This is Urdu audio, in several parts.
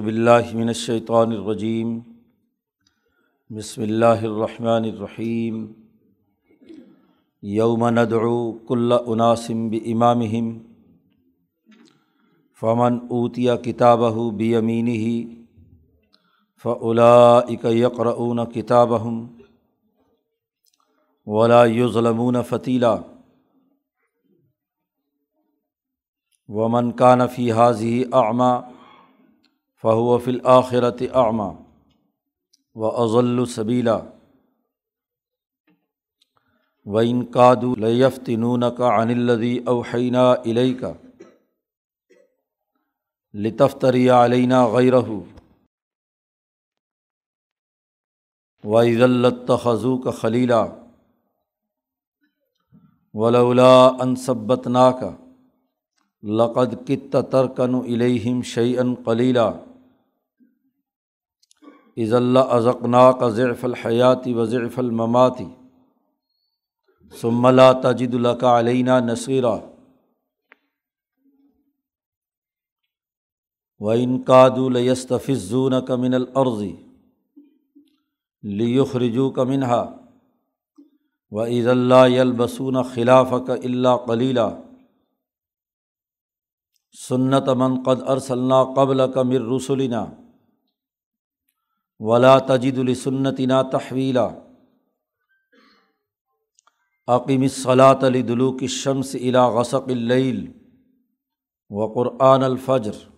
باللہ من الشیطان الرجیم۔ بسم اللہ الرحمن الرحیم۔ یوم ندعو کل عناسم بامامہم۔ فمن اوتیا کتابہ بیمینہ۔ فعلاء یقرؤون کتابہم۔ ولا یظلمون فتیلا۔ ومن کان فی حاضی اعمى فہو فل آخرت اعمہ و اضل صبیلا و ان قادو لیفتنون کا عن الدی اوحینہ علیہ کا لطفتری علینہ غیرہ و عزلت خضو کا خلیلہ ولولا انصبت نا کا لقد کت ترکن الہم شعین قلیلہ عز اللہ ازقنا کا ضعف الحیاتی و ضعف المماتی ثملا تجد القا علینہ نصیرہ و انقاد الستفظون کا من العرضی لیخرجو کا منہا و عز اللہ یلبسون خلاف کا اللہ کلیلہ سنت من قد ارسلنا قبل کا مر رسولینہ ولا تجد السنتنا تحویلا۔ عقیم صلاۃ علی دلوک شمس الا غسق العل و قرآن الفجر۔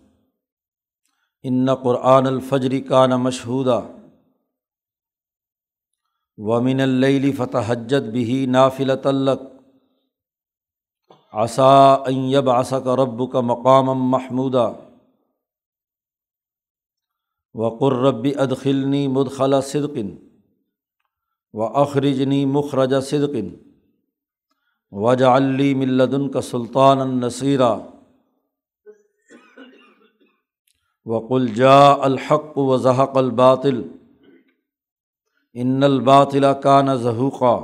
ان قرآن الفجر کا ن مشہودہ ومن اللیل فتح حجت بھی نافل تلق عصا ایب عصق رب کا مقام محمودہ وقر ربی ادخلنی مدخلا صدقن و اخرجنی مخرج صدقن وج علی ملدن کا سلطان النصیرہ وقل جا الحق و ضحق الباطل ان الباطلا کان ظہوقا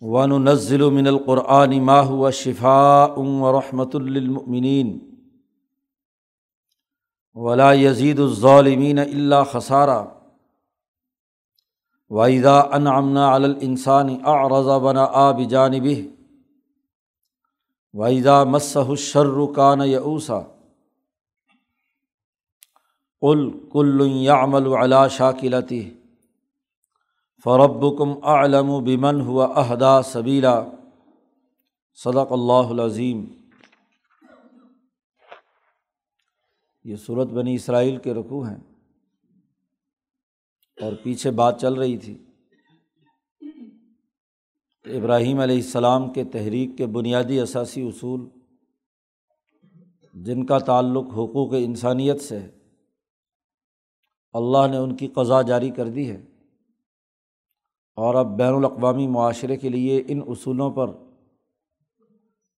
ون نزل من القرآن ماہ و شفاء و رحمۃ للمؤمنین ولا یزید الظالمین اللہ خسارہ وحیدہ ان امنا السانی آرضا بنا آ بجانب وحیدہ مسح الشرکان یوسا کل کل یامل علا شاکلتی فرب کم علم و بمن ہوا عہدہ صبیلا صدق اللہ العظیم یہ صورت بنی اسرائیل کے رقوع ہیں۔ اور پیچھے بات چل رہی تھی۔ ابراہیم علیہ السلام کے تحریک کے بنیادی اثاثی اصول، جن کا تعلق حقوق انسانیت سے ہے، اللہ نے ان کی قضا جاری کر دی ہے۔ اور اب بین الاقوامی معاشرے کے لیے ان اصولوں پر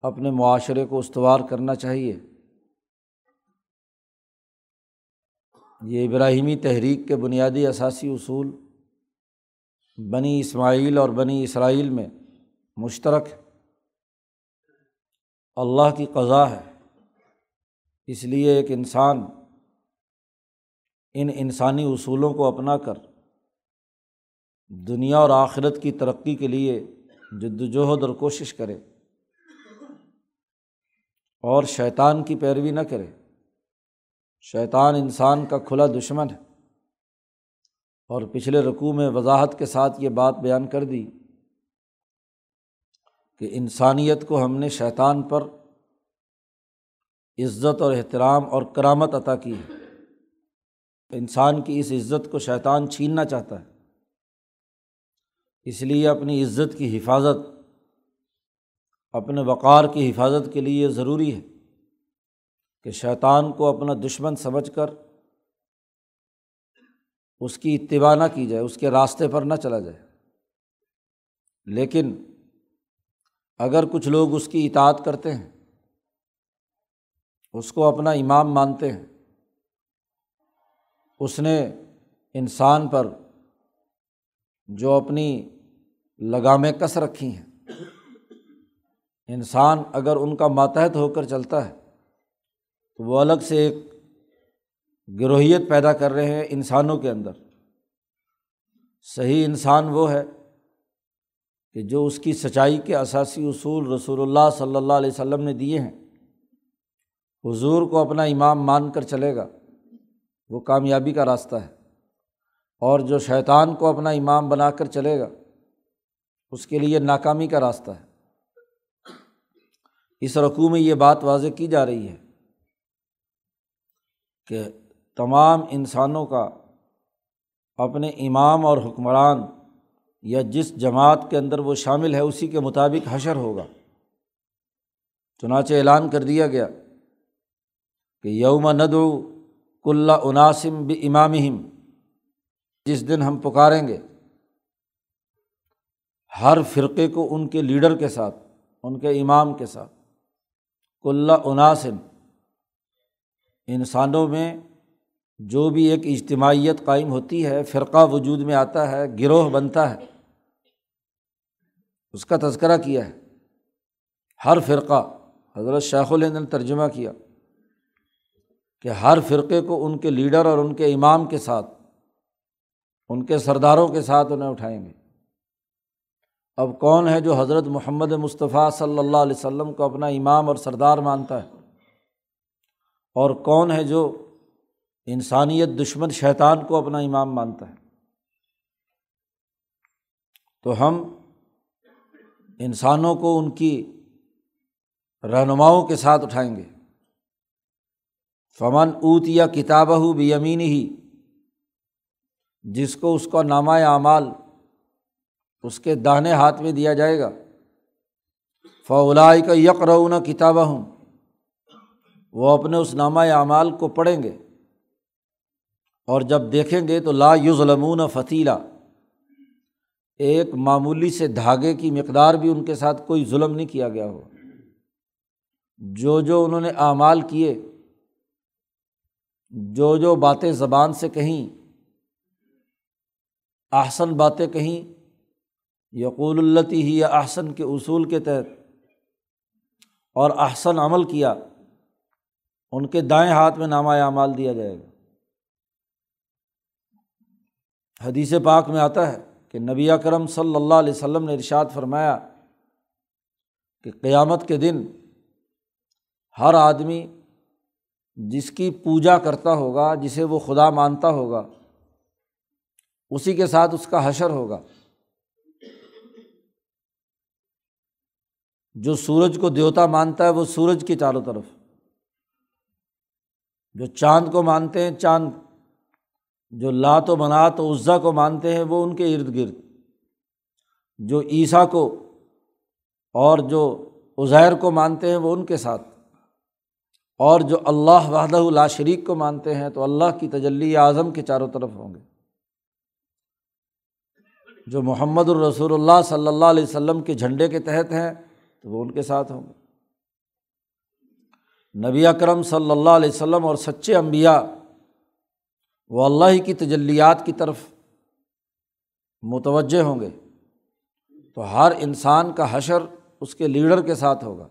اپنے معاشرے کو استوار کرنا چاہیے۔ یہ ابراہیمی تحریک کے بنیادی اثاثی اصول بنی اسماعیل اور بنی اسرائیل میں مشترک ہے اللہ کی قضا ہے۔ اس لیے ایک انسان ان انسانی اصولوں کو اپنا کر دنیا اور آخرت کی ترقی کے لیے جد وجہد اور کوشش کرے اور شیطان کی پیروی نہ کرے۔ شیطان انسان کا کھلا دشمن ہے۔ اور پچھلے رقوع میں وضاحت کے ساتھ یہ بات بیان کر دی کہ انسانیت کو ہم نے شیطان پر عزت اور احترام اور کرامت عطا کی ہے۔ انسان کی اس عزت کو شیطان چھیننا چاہتا ہے۔ اس لیے اپنی عزت کی حفاظت، اپنے وقار کی حفاظت کے لیے ضروری ہے۔ کہ شیطان کو اپنا دشمن سمجھ کر اس کی اتباع نہ کی جائے، اس کے راستے پر نہ چلا جائے۔ لیکن اگر کچھ لوگ اس کی اطاعت کرتے ہیں، اس کو اپنا امام مانتے ہیں، اس نے انسان پر جو اپنی لگامیں کس رکھی ہیں، انسان اگر ان کا ماتحت ہو کر چلتا ہے تو وہ الگ سے ایک گروہیت پیدا کر رہے ہیں انسانوں کے اندر۔ صحیح انسان وہ ہے کہ جو اس کی سچائی کے اثاثی اصول رسول اللہ صلی اللہ علیہ وسلم نے دیے ہیں۔ حضور کو اپنا امام مان کر چلے گا، وہ کامیابی کا راستہ ہے۔ اور جو شیطان کو اپنا امام بنا کر چلے گا، اس کے لیے ناکامی کا راستہ ہے۔ اس رقوع میں یہ بات واضح کی جا رہی ہے۔ کہ تمام انسانوں کا اپنے امام اور حکمران یا جس جماعت کے اندر وہ شامل ہے اسی کے مطابق حشر ہوگا۔ چنانچہ اعلان کر دیا گیا کہ یوم ندو کلّہ عناسم ب امام جس دن ہم پکاریں گے، ہر فرقے کو ان کے لیڈر کے ساتھ، ان کے امام کے ساتھ کلّہ عناسم انسانوں میں جو بھی ایک اجتماعیت قائم ہوتی ہے، فرقہ وجود میں آتا ہے، گروہ بنتا ہے، اس کا تذکرہ کیا ہے۔ ہر فرقہ، حضرت شیخ الہند نے ترجمہ کیا کہ ہر فرقے کو ان کے لیڈر اور ان کے امام کے ساتھ، ان کے سرداروں کے ساتھ انہیں اٹھائیں گے۔ اب کون ہے جو حضرت محمد مصطفیٰ صلی اللہ علیہ وسلم کو اپنا امام اور سردار مانتا ہے؟ اور کون ہے جو انسانیت دشمن شیطان کو اپنا امام مانتا ہے؟ تو ہم انسانوں کو ان کی رہنماؤں کے ساتھ اٹھائیں گے۔ فمن اوت یا کتاب ہو بھی یمین ہی جس کو اس کا نامہ اعمال اس کے داہنے ہاتھ میں دیا جائے گا فولائی کا یک رعون کتاب ہوں وہ اپنے اس نامہ اعمال کو پڑھیں گے اور جب دیکھیں گے تو لا یو ظلمون فتیلہ ایک معمولی سے دھاگے کی مقدار بھی ان کے ساتھ کوئی ظلم نہیں کیا گیا ہو۔ جو جو انہوں نے اعمال کیے، جو جو باتیں زبان سے کہیں، احسن باتیں کہیں، یقول التی ہی یا احسن کے اصول کے تحت اور احسن عمل کیا۔ ان کے دائیں ہاتھ میں نامہ اعمال دیا جائے گا۔ حدیث پاک میں آتا ہے کہ نبی کرم صلی اللہ علیہ وسلم نے ارشاد فرمایا کہ قیامت کے دن ہر آدمی جس کی پوجا کرتا ہوگا، جسے وہ خدا مانتا ہوگا، اسی کے ساتھ اس کا حشر ہوگا۔ جو سورج کو دیوتا مانتا ہے، وہ سورج کی چاروں طرف۔ جو چاند کو مانتے ہیں، چاند جو لات و منات و عزا کو مانتے ہیں، وہ ان کے ارد گرد۔ جو عیسیٰ کو اور جو عزیر کو مانتے ہیں، وہ ان کے ساتھ۔ اور جو اللہ وحدہ اللہ شریک کو مانتے ہیں، تو اللہ کی تجلی اعظم کے چاروں طرف ہوں گے۔ جو محمد الرسول اللہ صلی اللہ علیہ وسلم کے جھنڈے کے تحت ہیں، تو وہ ان کے ساتھ ہوں گے۔ نبی اکرم صلی اللہ علیہ وسلم اور سچے امبیا وہ اللہ کی تجلیات کی طرف متوجہ ہوں گے، تو ہر انسان کا حشر اس کے لیڈر کے ساتھ ہوگا۔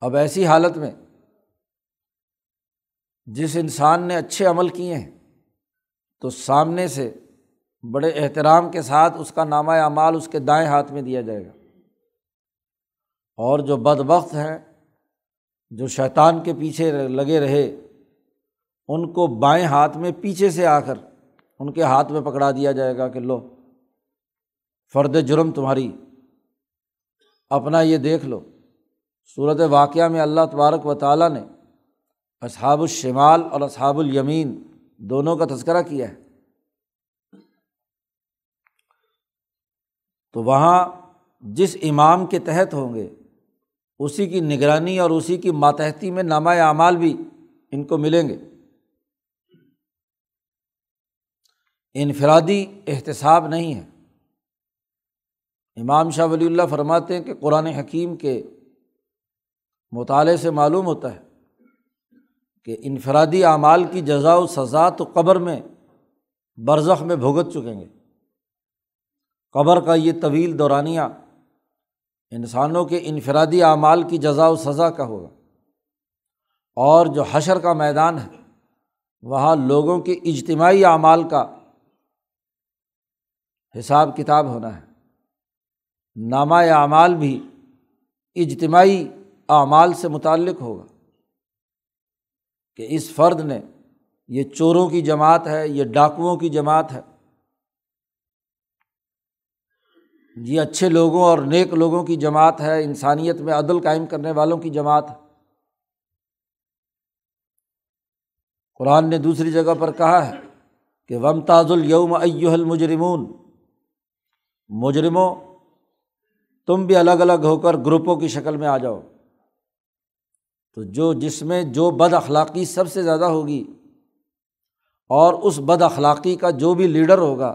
اب ایسی حالت میں جس انسان نے اچھے عمل کیے ہیں، تو سامنے سے بڑے احترام کے ساتھ اس کا نامہ اعمال اس کے دائیں ہاتھ میں دیا جائے گا۔ اور جو بد بخت ہیں، جو شیطان کے پیچھے لگے رہے، ان کو بائیں ہاتھ میں پیچھے سے آ کر ان کے ہاتھ میں پکڑا دیا جائے گا کہ لو، فرد جرم تمہاری، اپنا یہ دیکھ لو۔ صورت واقعہ میں اللہ تبارک و تعالیٰ نے اصحاب الشمال اور اصحاب الیمین دونوں کا تذکرہ کیا ہے۔ تو وہاں جس امام کے تحت ہوں گے اسی کی نگرانی اور اسی کی ماتحتی میں نامہ اعمال بھی ان کو ملیں گے۔ انفرادی احتساب نہیں ہے۔ امام شاہ ولی اللہ فرماتے ہیں کہ قرآن حکیم کے مطالعے سے معلوم ہوتا ہے کہ انفرادی اعمال کی جزا و سزا تو قبر میں برزخ میں بھگت چکیں گے۔ قبر کا یہ طویل دورانیہ انسانوں کے انفرادی اعمال کی جزا و سزا کا ہوگا۔ اور جو حشر کا میدان ہے، وہاں لوگوں کے اجتماعی اعمال کا حساب کتاب ہونا ہے۔ نامہ اعمال بھی اجتماعی اعمال سے متعلق ہوگا۔ کہ اس فرد نے، یہ چوروں کی جماعت ہے، یہ ڈاکوؤں کی جماعت ہے یہ اچھے لوگوں اور نیک لوگوں کی جماعت ہے، انسانیت میں عدل قائم کرنے والوں کی جماعت۔ ہے قرآن نے دوسری جگہ پر کہا ہے کہ وم تاز الوم المجرمون۔ مجرموں، تم بھی الگ الگ ہو کر گروپوں کی شکل میں آ جاؤ۔ تو جو جس میں جو بد اخلاقی سب سے زیادہ ہوگی اور اس بد اخلاقی کا جو بھی لیڈر ہوگا،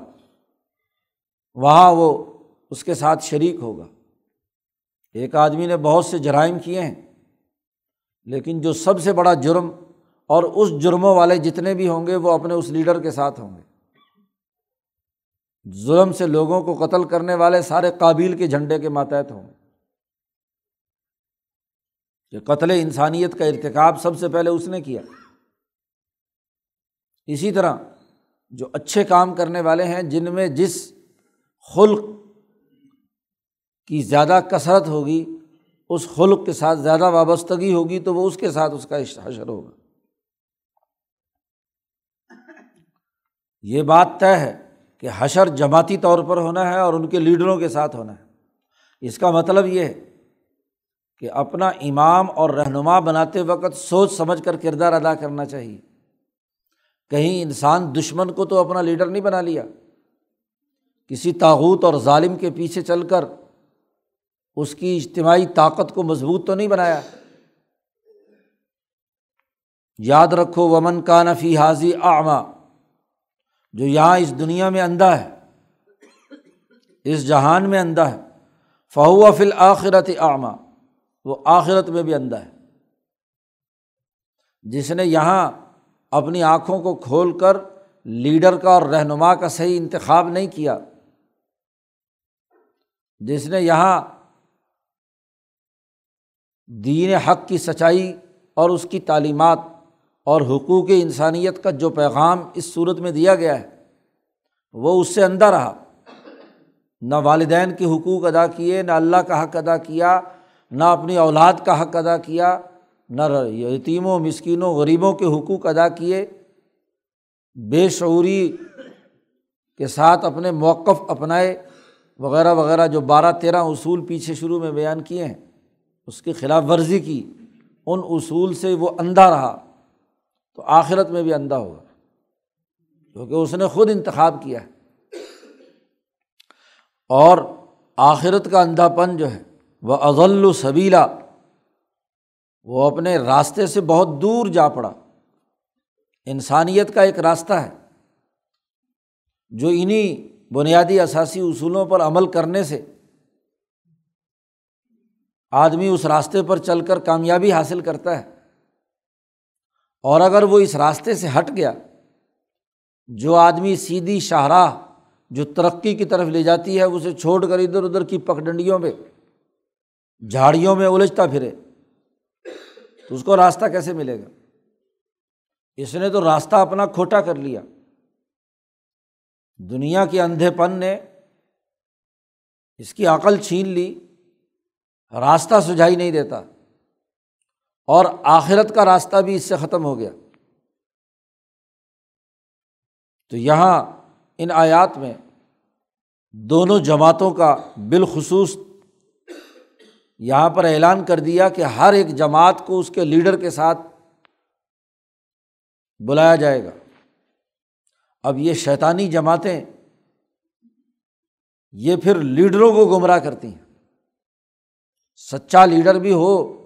وہاں وہ اس کے ساتھ شریک ہوگا۔ ایک آدمی نے بہت سے جرائم کیے ہیں، لیکن جو سب سے بڑا جرم اور اس جرموں والے جتنے بھی ہوں گے، وہ اپنے اس لیڈر کے ساتھ ہوں گے۔ ظلم سے لوگوں کو قتل کرنے والے سارے قابل کے جھنڈے کے ماتحت ہوں گے۔ کہ قتل انسانیت کا ارتکاب سب سے پہلے اس نے کیا۔ اسی طرح جو اچھے کام کرنے والے ہیں، جن میں جس خلق کی زیادہ کثرت ہوگی، اس خلق کے ساتھ زیادہ وابستگی ہوگی تو وہ اس کے ساتھ اس کا حشر ہوگا۔ یہ بات طے ہے کہ حشر جماعتی طور پر ہونا ہے اور ان کے لیڈروں کے ساتھ ہونا ہے۔ اس کا مطلب یہ ہے کہ اپنا امام اور رہنما بناتے وقت سوچ سمجھ کر کردار ادا کرنا چاہیے۔ کہیں انسان دشمن کو تو اپنا لیڈر نہیں بنا لیا۔ کسی تاوت اور ظالم کے پیچھے چل کر اس کی اجتماعی طاقت کو مضبوط تو نہیں بنایا۔ یاد رکھو، ومن کا نفی حاضی آما جو یہاں اس دنیا میں اندھا ہے، اس جہان میں اندھا ہے فہو فل آخرت آما وہ آخرت میں بھی اندھا ہے۔ جس نے یہاں اپنی آنکھوں کو کھول کر لیڈر کا اور رہنما کا صحیح انتخاب نہیں کیا، جس نے یہاں دین حق کی سچائی اور اس کی تعلیمات اور حقوق انسانیت کا جو پیغام اس صورت میں دیا گیا ہے، وہ اس سے اندر رہا۔ نہ والدین کے حقوق ادا کیے، نہ اللہ کا حق ادا کیا، نہ اپنی اولاد کا حق ادا کیا، نہ یتیموں، مسکینوں، غریبوں کے حقوق ادا کیے۔ بے شعوری کے ساتھ اپنے موقف اپنائے وغیرہ وغیرہ جو بارہ تیرہ اصول پیچھے شروع میں بیان کیے ہیں۔ اس کی خلاف ورزی کی، ان اصول سے وہ اندھا رہا۔ تو آخرت میں بھی اندھا ہوگا کیونکہ اس نے خود انتخاب کیا ہے۔ اور آخرت کا اندھا پن جو ہے، وہ اضل صبیلا وہ اپنے راستے سے بہت دور جا پڑا۔ انسانیت کا ایک راستہ ہے۔ جو انہیں بنیادی اثاثی اصولوں پر عمل کرنے سے آدمی اس راستے پر چل کر کامیابی حاصل کرتا ہے۔ اور اگر وہ اس راستے سے ہٹ گیا، جو آدمی سیدھی شاہراہ، جو ترقی کی طرف لے جاتی ہے، اسے چھوڑ کر ادھر ادھر کی پگڈنڈیوں میں، جھاڑیوں میں الجھتا پھرے، تو اس کو راستہ کیسے ملے گا؟ اس نے تو راستہ اپنا کھوٹا کر لیا۔ دنیا کے اندھے پن نے اس کی عقل چھین لی۔ راستہ سجھائی نہیں دیتا۔ اور آخرت کا راستہ بھی اس سے ختم ہو گیا۔ تو یہاں ان آیات میں دونوں جماعتوں کا بالخصوص یہاں پر اعلان کر دیا کہ ہر ایک جماعت کو اس کے لیڈر کے ساتھ بلایا جائے گا۔ اب یہ شیطانی جماعتیں یہ پھر لیڈروں کو گمراہ کرتی ہیں۔ سچا لیڈر بھی ہو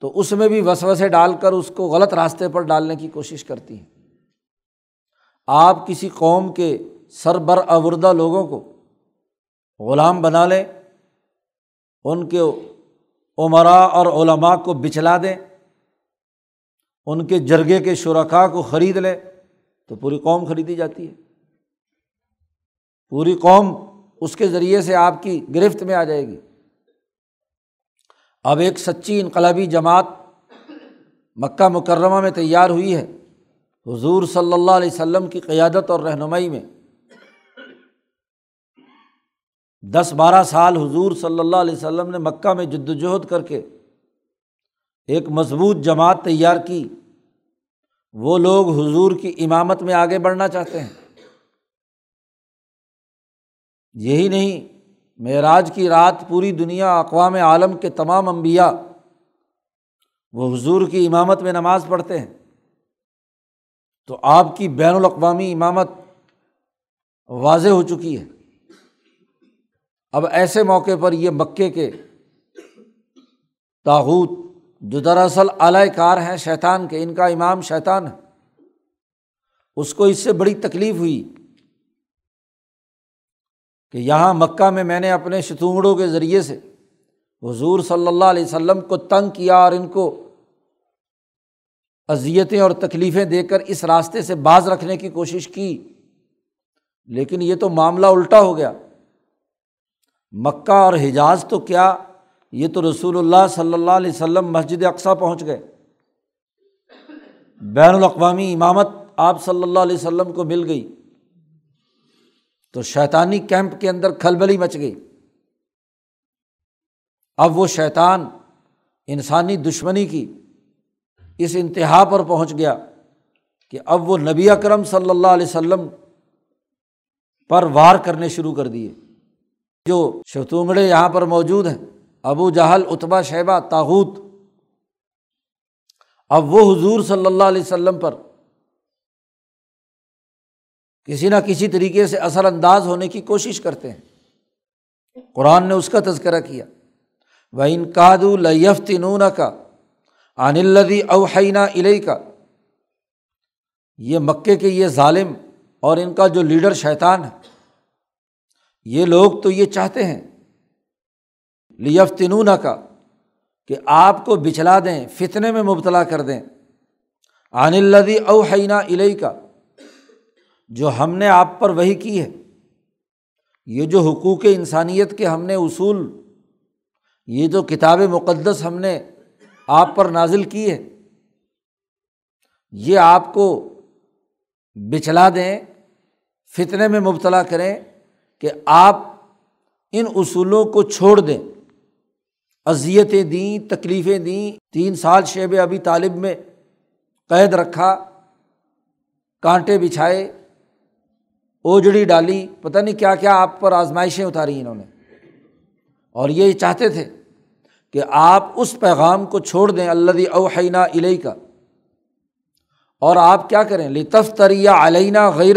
تو اس میں بھی وسوسے ڈال کر اس کو غلط راستے پر ڈالنے کی کوشش کرتی ہیں۔ آپ کسی قوم کے سربر اوردہ لوگوں کو غلام بنا لیں، ان کے عمرا اور علماء کو بچلا دیں، ان کے جرگے کے شرکا کو خرید لیں، تو پوری قوم خریدی جاتی ہے۔ پوری قوم اس کے ذریعے سے آپ کی گرفت میں آ جائے گی۔ اب ایک سچی انقلابی جماعت مکہ مکرمہ میں تیار ہوئی ہے۔ حضور صلی اللہ علیہ وسلم کی قیادت اور رہنمائی میں دس بارہ سال حضور صلی اللہ علیہ وسلم نے مکہ میں جد وجہد کر کے ایک مضبوط جماعت تیار کی۔ وہ لوگ حضور کی امامت میں آگے بڑھنا چاہتے ہیں۔ یہی نہیں معراج کی رات پوری دنیا اقوام عالم کے تمام انبیاء وہ حضور کی امامت میں نماز پڑھتے ہیں۔ تو آپ کی بین الاقوامی امامت واضح ہو چکی ہے۔ اب ایسے موقع پر یہ مکے کے تاحود جو دراصل اعلی کار ہیں، شیطان کے، ان کا امام شیطان ہے۔ اس کو اس سے بڑی تکلیف ہوئی۔ کہ یہاں مکہ میں میں نے اپنے شتونگڑوں کے ذریعے سے حضور صلی اللہ علیہ وسلم کو تنگ کیا اور ان کو اذیتیں اور تکلیفیں دے کر اس راستے سے باز رکھنے کی کوشش کی۔ لیکن یہ تو معاملہ الٹا ہو گیا۔ مکہ اور حجاز تو کیا؟ یہ تو رسول اللہ صلی اللہ علیہ وسلم مسجد اقسا پہنچ گئے۔ بین الاقوامی امامت آپ صلی اللہ علیہ وسلم کو مل گئی۔ تو شیطانی کیمپ کے اندر کھلبلی مچ گئی۔ اب وہ شیطان انسانی دشمنی کی اس انتہا پر پہنچ گیا کہ اب وہ نبی اکرم صلی اللہ علیہ وسلم پر وار کرنے شروع کر دیے۔ جو شتونگڑے یہاں پر موجود ہیں، ابو جہل اتبا شیبہ تاحوت اب وہ حضور صلی اللہ علیہ وسلم پر کسی نہ کسی طریقے سے اثر انداز ہونے کی کوشش کرتے ہیں۔ قرآن نے اس کا تذکرہ کیا۔ وہ ان کاد الفت کا عن الدی اوحینہ علیہ کا یہ مکے کے یہ ظالم اور ان کا جو لیڈر شیطان ہے، یہ لوگ تو یہ چاہتے ہیں۔ لیفتنون کا کہ آپ کو بچلا دیں، فتنے میں مبتلا کر دیں۔ عن الدی اوحینہ علیہ کا جو ہم نے آپ پر وہی کی ہے۔ یہ جو حقوق انسانیت کے ہم نے اصول، یہ جو کتاب مقدس ہم نے آپ پر نازل کی ہے، یہ آپ کو بچلا دیں، فتنے میں مبتلا کریں کہ آپ ان اصولوں کو چھوڑ دیں۔ اذیتیں دیں، تکلیفیں دیں، تین سال شیب ابھی طالب میں قید رکھا، کانٹے بچھائے۔ اوجڑی ڈالی، پتہ نہیں کیا کیا آپ پر آزمائشیں اتاری انہوں نے۔ اور یہ چاہتے تھے کہ آپ اس پیغام کو چھوڑ دیں اللہ اوحینہ علیہ کا اور آپ کیا کریں؟ لطف تریا علینہ غیر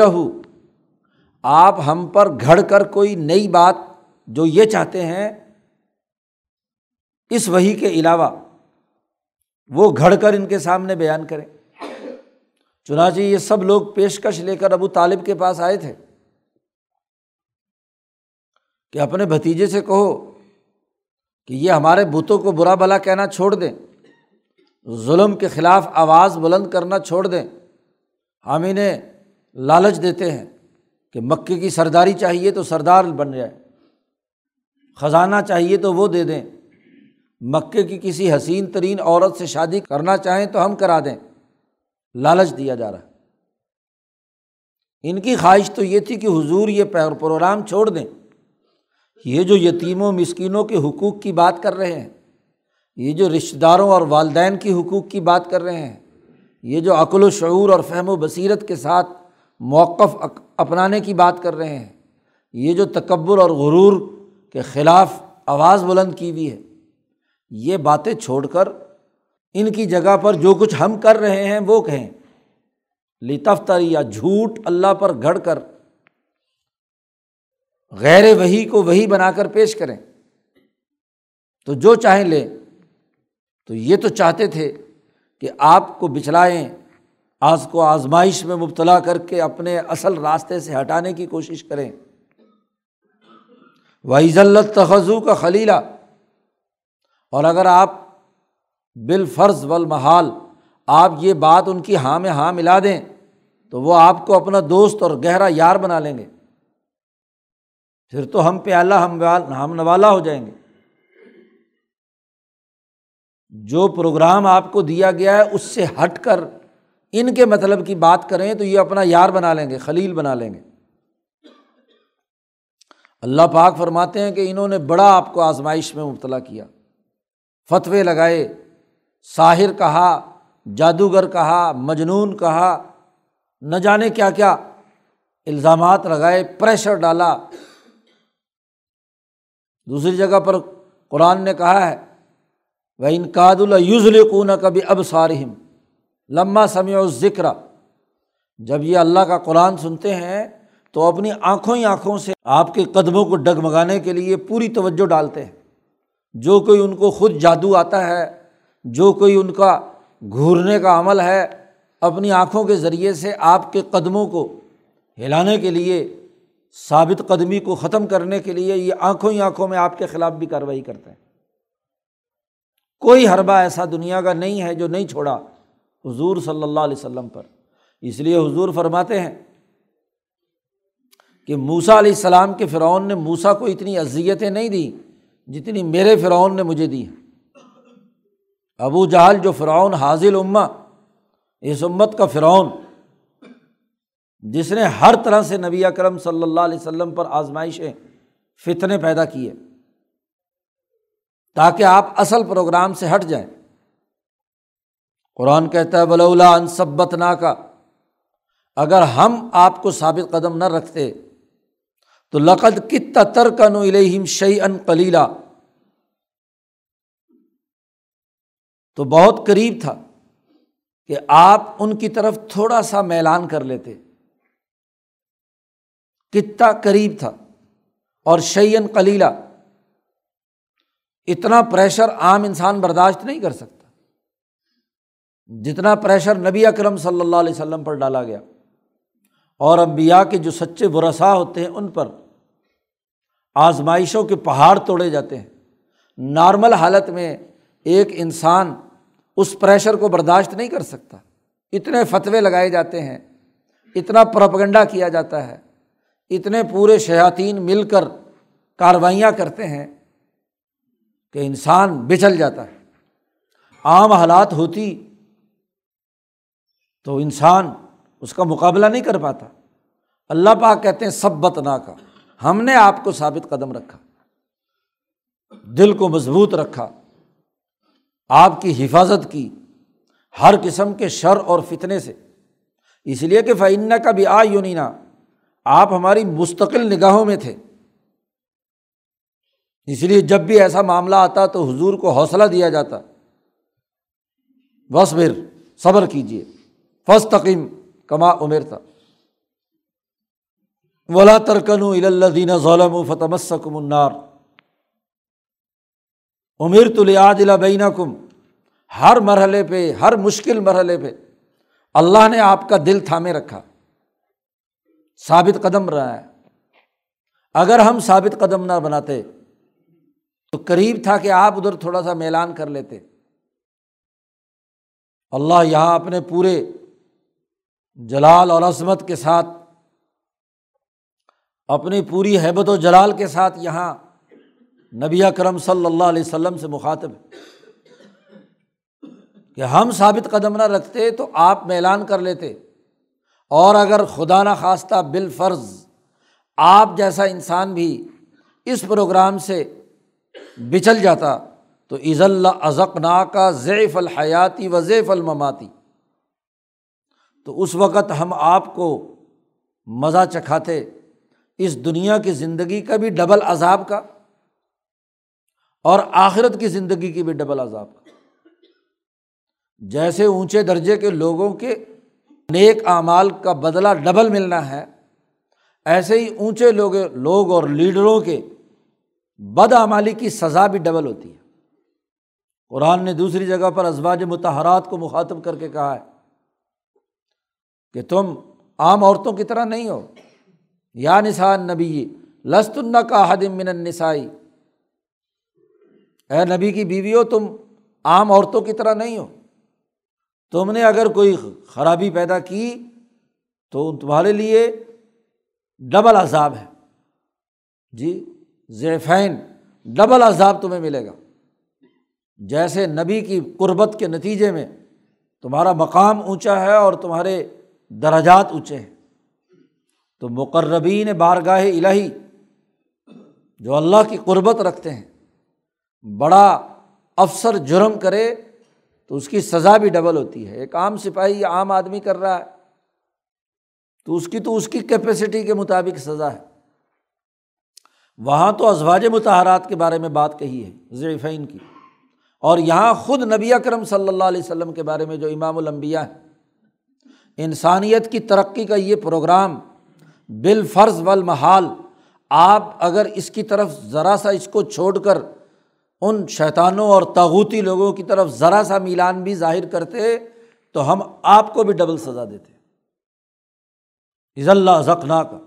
آپ ہم پر گھڑ کر کوئی نئی بات جو یہ چاہتے ہیں، اس وہی کے علاوہ وہ گھڑ کر ان کے سامنے بیان کریں۔ چنانچہ یہ سب لوگ پیشکش لے کر ابو طالب کے پاس آئے تھے کہ اپنے بھتیجے سے کہو کہ یہ ہمارے بتوں کو برا بلا کہنا چھوڑ دیں، ظلم کے خلاف آواز بلند کرنا چھوڑ دیں۔ ہم انہیں لالچ دیتے ہیں کہ مکے کی سرداری چاہیے تو سردار بن جائے، خزانہ چاہیے تو وہ دے دیں۔ مکے کی کسی حسین ترین عورت سے شادی کرنا چاہیں تو ہم کرا دیں۔ لالچ دیا جا رہا ان کی خواہش تو یہ تھی کہ حضور یہ پروگرام چھوڑ دیں۔ یہ جو یتیموں، مسکینوں کے حقوق کی بات کر رہے ہیں، یہ جو رشتہ داروں اور والدین کی حقوق کی بات کر رہے ہیں، یہ جو عقل و شعور اور فہم و بصیرت کے ساتھ موقف اپنانے کی بات کر رہے ہیں، یہ جو تکبر اور غرور کے خلاف آواز بلند کی ہوئی ہے، یہ باتیں چھوڑ کر ان کی جگہ پر جو کچھ ہم کر رہے ہیں وہ کہیں۔ لطفتر یا جھوٹ اللہ پر گھڑ کر۔ غیر وہی کو وہی بنا کر پیش کریں۔ تو جو چاہیں لیں تو یہ تو چاہتے تھے کہ آپ کو بچلائیں آج کو آزمائش میں مبتلا کر کے اپنے اصل راستے سے ہٹانے کی کوشش کریں۔ وحیض اللہ تخذو کا خلیلہ اور اگر آپ بالفرض والمحال، آپ یہ بات ان کی ہاں میں ہاں ملا دیں، تو وہ آپ کو اپنا دوست اور گہرا یار بنا لیں گے۔ پھر تو ہم پہ اللہ ہم ہم نوالا ہو جائیں گے۔ جو پروگرام آپ کو دیا گیا ہے، اس سے ہٹ کر ان کے مطلب کی بات کریں تو یہ اپنا یار بنا لیں گے، خلیل بنا لیں گے۔ اللہ پاک فرماتے ہیں کہ انہوں نے بڑا آپ کو آزمائش میں مبتلا کیا۔ فتوے لگائے۔ ساحر کہا، جادوگر کہا، مجنون کہا، نہ جانے کیا کیا الزامات لگائے، پریشر ڈالا۔ دوسری جگہ پر قرآن نے کہا ہے وہ انقاد الزل کون کبھی اب سارم لمہ سمع و ذکر جب یہ اللہ کا قرآن سنتے ہیں، تو اپنی آنکھوں ہی آنکھوں سے آپ کے قدموں کو ڈگمگانے کے لیے پوری توجہ ڈالتے ہیں۔ جو کوئی ان کو خود جادو آتا ہے جو کوئی ان کا گھورنے کا عمل ہے، اپنی آنکھوں کے ذریعے سے آپ کے قدموں کو ہلانے کے لیے، ثابت قدمی کو ختم کرنے کے لیے یہ آنکھوں ہی آنکھوں میں آپ کے خلاف بھی کارروائی کرتے ہیں۔ کوئی حربہ ایسا دنیا کا نہیں ہے جو نہیں چھوڑا حضور صلی اللہ علیہ وسلم پر۔ اس لیے حضور فرماتے ہیں کہ موسا علیہ السلام کے فرعون نے موسا کو اتنی اذیتیں نہیں دیں جتنی میرے فرعون نے مجھے دی ہیں۔ ابو جہل جو فرعون حاضل امہ، اس امت کا فرعون، جس نے ہر طرح سے نبی اکرم صلی اللہ علیہ وسلم پر آزمائشیں، فتنے پیدا کیے، تاکہ آپ اصل پروگرام سے ہٹ جائیں۔ قرآن کہتا ہے بلولا ان سبت نا کا اگر ہم آپ کو ثابت قدم نہ رکھتے، تو لقد کت تر نو الہم شعی ان کلیلہ تو بہت قریب تھا کہ آپ ان کی طرف تھوڑا سا میلان کر لیتے۔ کتا قریب تھا۔ اور شعین کلیلہ اتنا پریشر عام انسان برداشت نہیں کر سکتا۔ جتنا پریشر نبی اکرم صلی اللہ علیہ وسلم پر ڈالا گیا۔ اور امبیا کے جو سچے برسا ہوتے ہیں، ان پر آزمائشوں کے پہاڑ توڑے جاتے ہیں۔ نارمل حالت میں ایک انسان اس پریشر کو برداشت نہیں کر سکتا۔ اتنے فتوے لگائے جاتے ہیں، اتنا پرپگنڈا کیا جاتا ہے، اتنے پورے شیاطین مل کر کاروائیاں کرتے ہیں کہ انسان بچل جاتا ہے۔ عام حالات ہوتی تو انسان اس کا مقابلہ نہیں کر پاتا۔ اللہ پاک کہتے ہیں، سب بتنا کا ہم نے آپ کو ثابت قدم رکھا، دل کو مضبوط رکھا۔ آپ کی حفاظت کی ہر قسم کے شر اور فتنے سے۔ اس لیے کہ فعن کا بھی آ یونینا آپ ہماری مستقل نگاہوں میں تھے۔ اس لیے جب بھی ایسا معاملہ آتا تو حضور کو حوصلہ دیا جاتا۔ بس پھر صبر کیجیے فس تقیم کما عمر تھا ولا ترکن الدین ظلم و فتمسکم النار۔ امیر تو دلا بین کم ہر مرحلے پہ، ہر مشکل مرحلے پہ اللہ نے آپ کا دل تھامے رکھا۔ ثابت قدم رہا ہے۔ اگر ہم ثابت قدم نہ بناتے، تو قریب تھا کہ آپ ادھر تھوڑا سا میلان کر لیتے۔ اللہ یہاں اپنے پورے جلال اور عظمت کے ساتھ، اپنی پوری حیبت و جلال کے ساتھ یہاں نبی کرم صلی اللہ علیہ وسلم سے مخاطب کہ ہم ثابت قدم نہ رکھتے تو آپ میلان کر لیتے اور اگر خدا نہ خواستہ بال فرض آپ جیسا انسان بھی اس پروگرام سے بچل جاتا تو عز اللہ ازق نا کا ضیف الحیاتی و ضیف المماتی تو اس وقت ہم آپ کو مزہ چکھاتے اس دنیا کی زندگی کا بھی ڈبل عذاب کا اور آخرت کی زندگی کی بھی ڈبل عذاب۔ کا جیسے اونچے درجے کے لوگوں کے نیک اعمال کا بدلہ ڈبل ملنا ہے، ایسے ہی اونچے لوگ لوگ اور لیڈروں کے بد اعمالی کی سزا بھی ڈبل ہوتی ہے۔ قرآن نے دوسری جگہ پر ازواج متحرات کو مخاطب کر کے کہا ہے کہ تم عام عورتوں کی طرح نہیں ہو۔ یا نسان نبی لست کا حدم من نسائی اے نبی کی بیوی ہو تم عام عورتوں کی طرح نہیں ہو۔ تم نے اگر کوئی خرابی پیدا کی تو تمہارے لیے ڈبل عذاب ہے۔ جی زیفین ڈبل عذاب تمہیں ملے گا۔ جیسے نبی کی قربت کے نتیجے میں تمہارا مقام اونچا ہے اور تمہارے درجات اونچے ہیں۔ تو مقربین بارگاہ الہی جو اللہ کی قربت رکھتے ہیں بڑا افسر جرم کرے تو اس کی سزا بھی ڈبل ہوتی ہے۔ ایک عام سپاہی یا عام آدمی کر رہا ہے تو اس کی تو اس کی کیپیسٹی کے مطابق سزا ہے۔ وہاں تو ازواج متحرات کے بارے میں بات کہی ہے، ضعیفین کی۔ اور یہاں خود نبی اکرم صلی اللہ علیہ وسلم کے بارے میں جو امام الانبیاء ہے انسانیت کی ترقی کا یہ پروگرام بالفرض والمحال، آپ اگر اس کی طرف ذرا سا اس کو چھوڑ کر ان شیطانوں اور تاغوتی لوگوں کی طرف ذرا سا میلان بھی ظاہر کرتے تو ہم آپ کو بھی ڈبل سزا دیتے۔ عز اللہ زخنا کا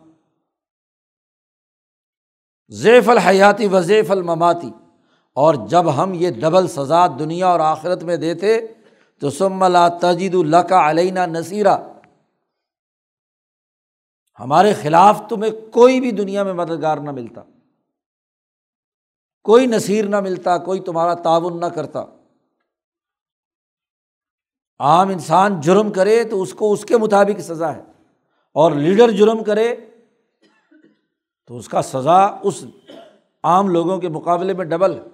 زیف الحیاتی و زیف المماتی۔ اور جب ہم یہ ڈبل سزا دنیا اور آخرت میں دیتے تو سم اللہ تجید اللہ کا علینہ نصیرہ ہمارے خلاف تمہیں کوئی بھی دنیا میں مددگار نہ ملتا۔ کوئی نصیر نہ ملتا، کوئی تمہارا تعاون نہ کرتا۔ عام انسان جرم کرے تو اس کو اس کے مطابق سزا ہے، اور لیڈر جرم کرے تو اس کا سزا اس عام لوگوں کے مقابلے میں ڈبل ہے۔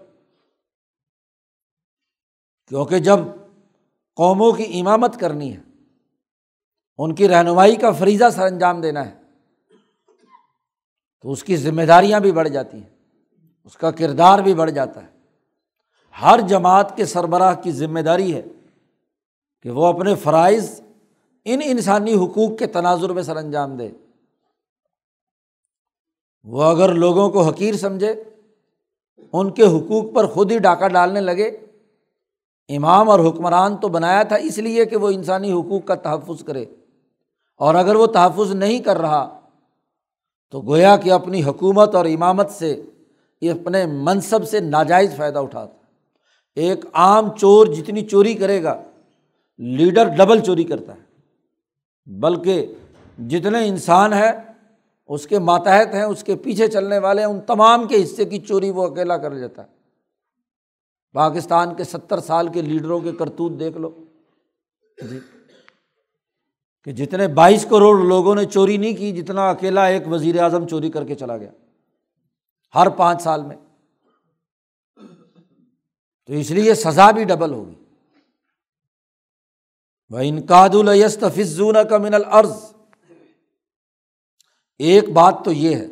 کیونکہ جب قوموں کی امامت کرنی ہے، ان کی رہنمائی کا فریضہ سر انجام دینا ہے، تو اس کی ذمہ داریاں بھی بڑھ جاتی ہیں۔ اس کا کردار بھی بڑھ جاتا ہے۔ ہر جماعت کے سربراہ کی ذمہ داری ہے کہ وہ اپنے فرائض ان انسانی حقوق کے تناظر میں سر انجام دے۔ وہ اگر لوگوں کو حقیر سمجھے، ان کے حقوق پر خود ہی ڈاکہ ڈالنے لگے۔ امام اور حکمران تو بنایا تھا اس لیے کہ وہ انسانی حقوق کا تحفظ کرے۔ اور اگر وہ تحفظ نہیں کر رہا، تو گویا کہ اپنی حکومت اور امامت سے یہ اپنے منصب سے ناجائز فائدہ اٹھاتا ایک عام چور جتنی چوری کرے گا، لیڈر ڈبل چوری کرتا ہے۔ بلکہ جتنے انسان ہیں، اس کے ماتحت ہیں، اس کے پیچھے چلنے والے ہیں، ان تمام کے حصے کی چوری وہ اکیلا کر لیتا ہے۔ پاکستان کے ستر سال کے لیڈروں کے کرتوت دیکھ لو۔ جی۔ کہ جتنے بائیس کروڑ لوگوں نے چوری نہیں کی، جتنا اکیلا ایک وزیر اعظم چوری کر کے چلا گیا۔ ہر پانچ سال میں۔ تو اس لیے سزا بھی ڈبل ہوگی۔ وہ انکاد الست فضون کا من العرض ایک بات تو یہ ہے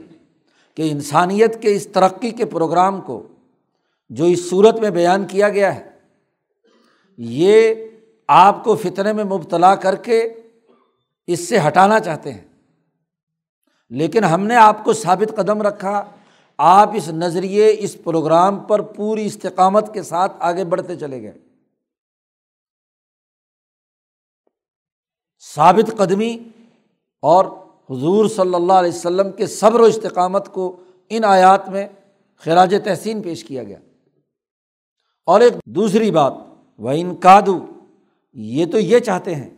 کہ انسانیت کے اس ترقی کے پروگرام کو جو اس صورت میں بیان کیا گیا ہے، یہ آپ کو فطرے میں مبتلا کر کے اس سے ہٹانا چاہتے ہیں۔ لیکن ہم نے آپ کو ثابت قدم رکھا آپ اس نظریے، اس پروگرام پر پوری استقامت کے ساتھ آگے بڑھتے چلے گئے۔ ثابت قدمی اور حضور صلی اللہ علیہ وسلم کے صبر و استقامت کو ان آیات میں خراج تحسین پیش کیا گیا۔ اور ایک دوسری بات وہ ان کادو، یہ تو یہ چاہتے ہیں،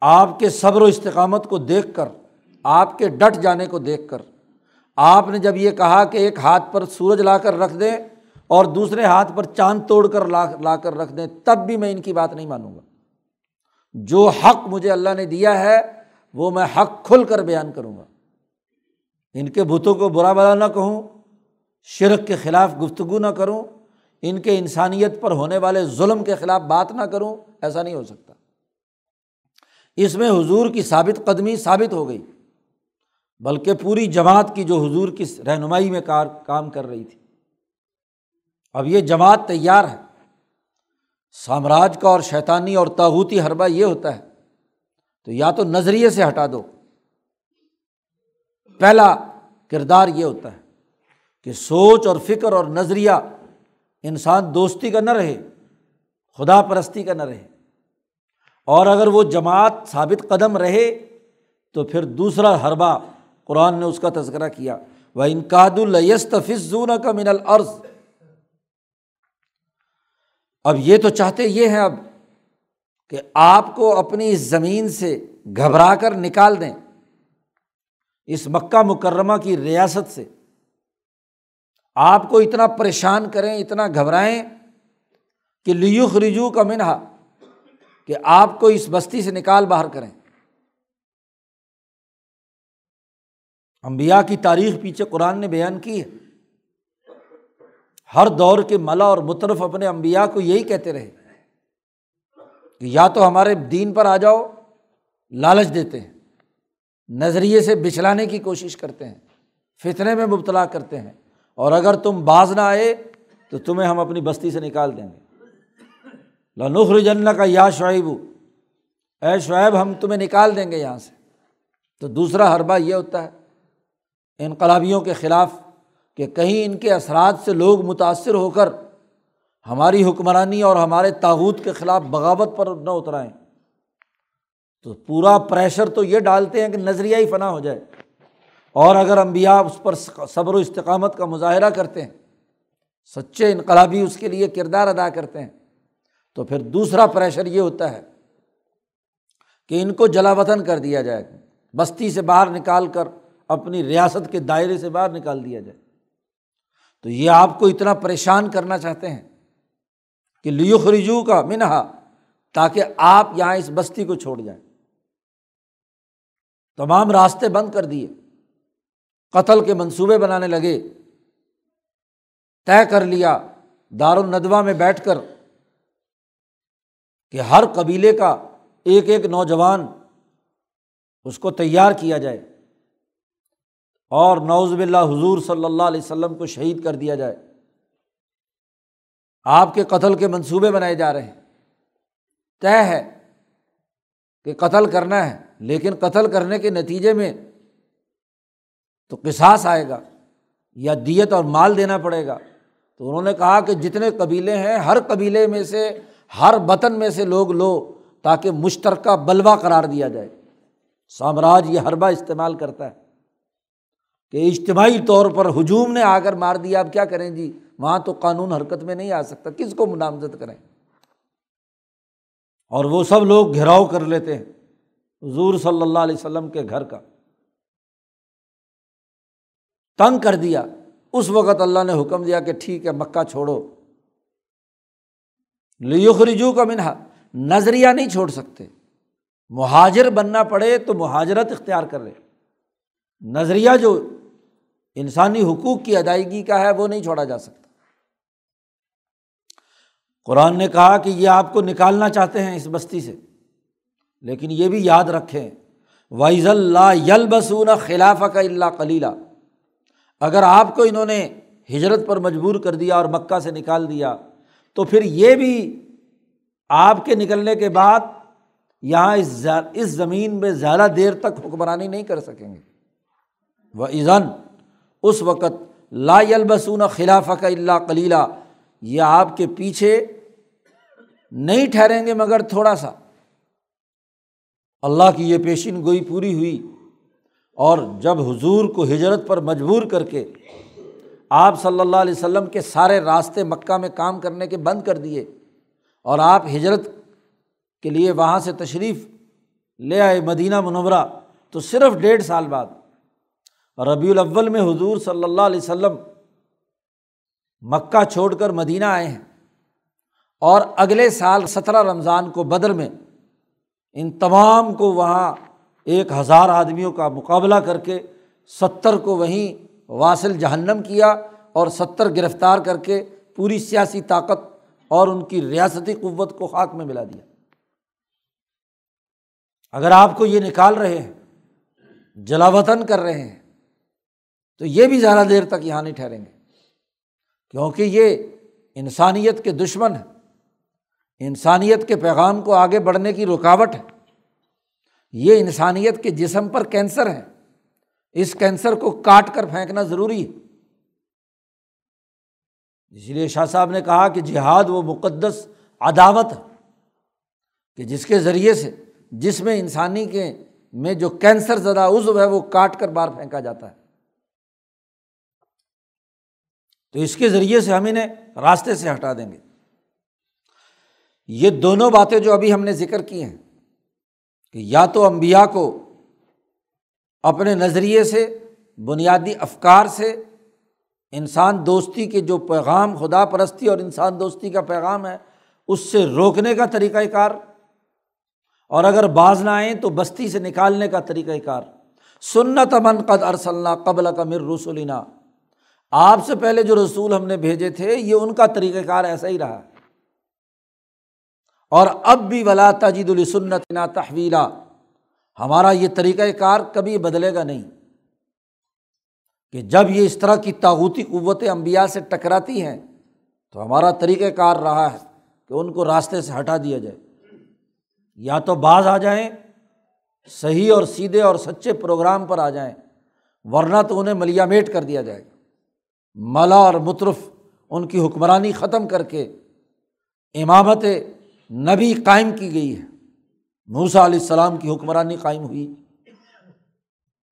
آپ کے صبر و استقامت کو دیکھ کر، آپ کے ڈٹ جانے کو دیکھ کر آپ نے جب یہ کہا کہ ایک ہاتھ پر سورج لا کر رکھ دیں اور دوسرے ہاتھ پر چاند توڑ کر لا لا کر رکھ دیں، تب بھی میں ان کی بات نہیں مانوں گا۔ جو حق مجھے اللہ نے دیا ہے، وہ میں حق کھل کر بیان کروں گا۔ ان کے بتوں کو برا بلا نہ کہوں، شرک کے خلاف گفتگو نہ کروں، ان کے انسانیت پر ہونے والے ظلم کے خلاف بات نہ کروں، ایسا نہیں ہو سکتا۔ اس میں حضور کی ثابت قدمی ثابت ہو گئی۔ بلکہ پوری جماعت کی جو حضور کی رہنمائی میں کار کام کر رہی تھی۔ اب یہ جماعت تیار ہے۔ سامراج کا اور شیطانی اور تاحوتی حربہ یہ ہوتا ہے۔ تو یا تو نظریے سے ہٹا دو۔ پہلا کردار یہ ہوتا ہے کہ سوچ اور فکر اور نظریہ انسان دوستی کا نہ رہے، خدا پرستی کا نہ رہے۔ اور اگر وہ جماعت ثابت قدم رہے تو پھر دوسرا حربہ قرآن نے اس کا تذکرہ کیا۔ وہ انکاد الفظون کا من العرض اب یہ تو چاہتے یہ ہیں اب کہ آپ کو اپنی اس زمین سے گھبرا کر نکال دیں۔ اس مکہ مکرمہ کی ریاست سے۔ آپ کو اتنا پریشان کریں، اتنا گھبرائیں کہ لیو خرجو کا منہا کہ آپ کو اس بستی سے نکال باہر کریں۔ امبیا کی تاریخ پیچھے قرآن نے بیان کی ہے۔ ہر دور کے ملا اور مترف اپنے امبیا کو یہی کہتے رہے کہ یا تو ہمارے دین پر آ جاؤ، لالچ دیتے ہیں، نظریے سے بچلانے کی کوشش کرتے ہیں، فتنے میں مبتلا کرتے ہیں۔ اور اگر تم باز نہ آئے تو تمہیں ہم اپنی بستی سے نکال دیں گے۔ لنخر جن کا یا شعیب، اے شعیب، ہم تمہیں نکال دیں گے یہاں سے۔ تو دوسرا حربہ یہ ہوتا ہے انقلابیوں کے خلاف کہ کہیں ان کے اثرات سے لوگ متاثر ہو کر ہماری حکمرانی اور ہمارے تاوت کے خلاف بغاوت پر نہ اترائیں۔ تو پورا پریشر تو یہ ڈالتے ہیں کہ نظریہ ہی فنا ہو جائے۔ اور اگر امبیا اس پر صبر و استقامت کا مظاہرہ کرتے ہیں، سچے انقلابی اس کے لیے کردار ادا کرتے ہیں، تو پھر دوسرا پریشر یہ ہوتا ہے کہ ان کو جلا وطن کر دیا جائے۔ بستی سے باہر نکال کر اپنی ریاست کے دائرے سے باہر نکال دیا جائے۔ تو یہ آپ کو اتنا پریشان کرنا چاہتے ہیں کہ لیو خریجو کا منہا تاکہ آپ یہاں اس بستی کو چھوڑ جائیں۔ تمام راستے بند کر دیے۔ قتل کے منصوبے بنانے لگے۔ طے کر لیا دار الندوہ میں بیٹھ کر کہ ہر قبیلے کا ایک ایک نوجوان اس کو تیار کیا جائے۔ اور نوز باللہ حضور صلی اللہ علیہ وسلم کو شہید کر دیا جائے۔ آپ کے قتل کے منصوبے بنائے جا رہے ہیں۔ طے ہے کہ قتل کرنا ہے، لیکن قتل کرنے کے نتیجے میں تو قصاص آئے گا یا دیت اور مال دینا پڑے گا۔ تو انہوں نے کہا کہ جتنے قبیلے ہیں، ہر قبیلے میں سے، ہر وطن میں سے لوگ لو تاکہ مشترکہ بلوا قرار دیا جائے۔ سامراج یہ حربہ استعمال کرتا ہے۔ کہ اجتماعی طور پر ہجوم نے آ کر مار دیا اب کیا کریں جی؟ وہاں تو قانون حرکت میں نہیں آ سکتا، کس کو منامزد کریں؟ اور وہ سب لوگ گھیراؤ کر لیتے ہیں حضور صلی اللہ علیہ وسلم کے گھر کا۔ تنگ کر دیا۔ اس وقت اللہ نے حکم دیا کہ ٹھیک ہے، مکہ چھوڑو۔ لیو کا منہا نظریہ نہیں چھوڑ سکتے۔ مہاجر بننا پڑے تو مہاجرت اختیار کر لے۔ نظریہ جو انسانی حقوق کی ادائیگی کا ہے، وہ نہیں چھوڑا جا سکتا۔ قرآن نے کہا کہ یہ آپ کو نکالنا چاہتے ہیں اس بستی سے، لیکن یہ بھی یاد رکھیں وائز اللہ یل بسون خلاف کا اللہ کلیلہ اگر آپ کو انہوں نے ہجرت پر مجبور کر دیا اور مکہ سے نکال دیا، تو پھر یہ بھی آپ کے نکلنے کے بعد یہاں اس زمین میں زیادہ دیر تک حکمرانی نہیں کر سکیں گے۔ وہ ایزن اس وقت لا یلبسون خلاف کا اللہ کلیلہ یہ آپ کے پیچھے نہیں ٹھہریں گے مگر تھوڑا سا۔ اللہ کی یہ پیشین گوئی پوری ہوئی اور جب حضور کو ہجرت پر مجبور کر کے آپ صلی اللہ علیہ وسلم کے سارے راستے مکہ میں کام کرنے کے بند کر دیے اور آپ ہجرت کے لیے وہاں سے تشریف لے آئے مدینہ منورہ، تو صرف ڈیڑھ سال بعد ربیع الاول میں حضور صلی اللہ علیہ وسلم مکہ چھوڑ کر مدینہ آئے ہیں اور اگلے سال سترہ رمضان کو بدر میں ان تمام کو وہاں ایک ہزار آدمیوں کا مقابلہ کر کے ستر کو وہیں واصل جہنم کیا اور ستر گرفتار کر کے پوری سیاسی طاقت اور ان کی ریاستی قوت کو خاک میں ملا دیا۔ اگر آپ کو یہ نکال رہے ہیں، جلاوطن کر رہے ہیں تو یہ بھی زیادہ دیر تک یہاں نہیں ٹھہریں گے۔ کیونکہ یہ انسانیت کے دشمن ہے انسانیت کے پیغام کو آگے بڑھنے کی رکاوٹ ہے۔ یہ انسانیت کے جسم پر کینسر ہے اس کینسر کو کاٹ کر پھینکنا ضروری ہے۔ اسی لیے شاہ صاحب نے کہا کہ جہاد وہ مقدس عداوت ہے کہ جس کے ذریعے سے جس میں انسانی کے میں جو کینسر زدہ عزو ہے وہ کاٹ کر باہر پھینکا جاتا ہے۔ تو اس کے ذریعے سے ہم انہیں راستے سے ہٹا دیں گے۔ یہ دونوں باتیں جو ابھی ہم نے ذکر کی ہیں کہ یا تو امبیا کو اپنے نظریے سے، بنیادی افکار سے انسان دوستی کے جو پیغام، خدا پرستی اور انسان دوستی کا پیغام ہے، اس سے روکنے کا طریقۂ کار۔ اور اگر باز نہ آئیں تو بستی سے نکالنے کا طریقۂ کار۔ سنت من قد ارسلنا قبل کا مر رسولینا آپ سے پہلے جو رسول ہم نے بھیجے تھے، یہ ان کا طریقۂ کار ایسا ہی رہا اور اب بھی ولا تجید السنت نا تحویلا ہمارا یہ طریقۂ کار کبھی بدلے گا نہیں۔ کہ جب یہ اس طرح کی تاغوتی قوتیں امبیا سے ٹکراتی ہیں، تو ہمارا طریقۂ کار رہا ہے کہ ان کو راستے سے ہٹا دیا جائے۔ یا تو بعض آ جائیں، صحیح اور سیدھے اور سچے پروگرام پر آ جائیں، ورنہ تو انہیں ملیامیٹ کر دیا جائے۔ گا ملا اور مطرف ان کی حکمرانی ختم کر کے امامت نبی قائم کی گئی ہے۔ موسا علیہ السلام کی حکمرانی قائم ہوئی۔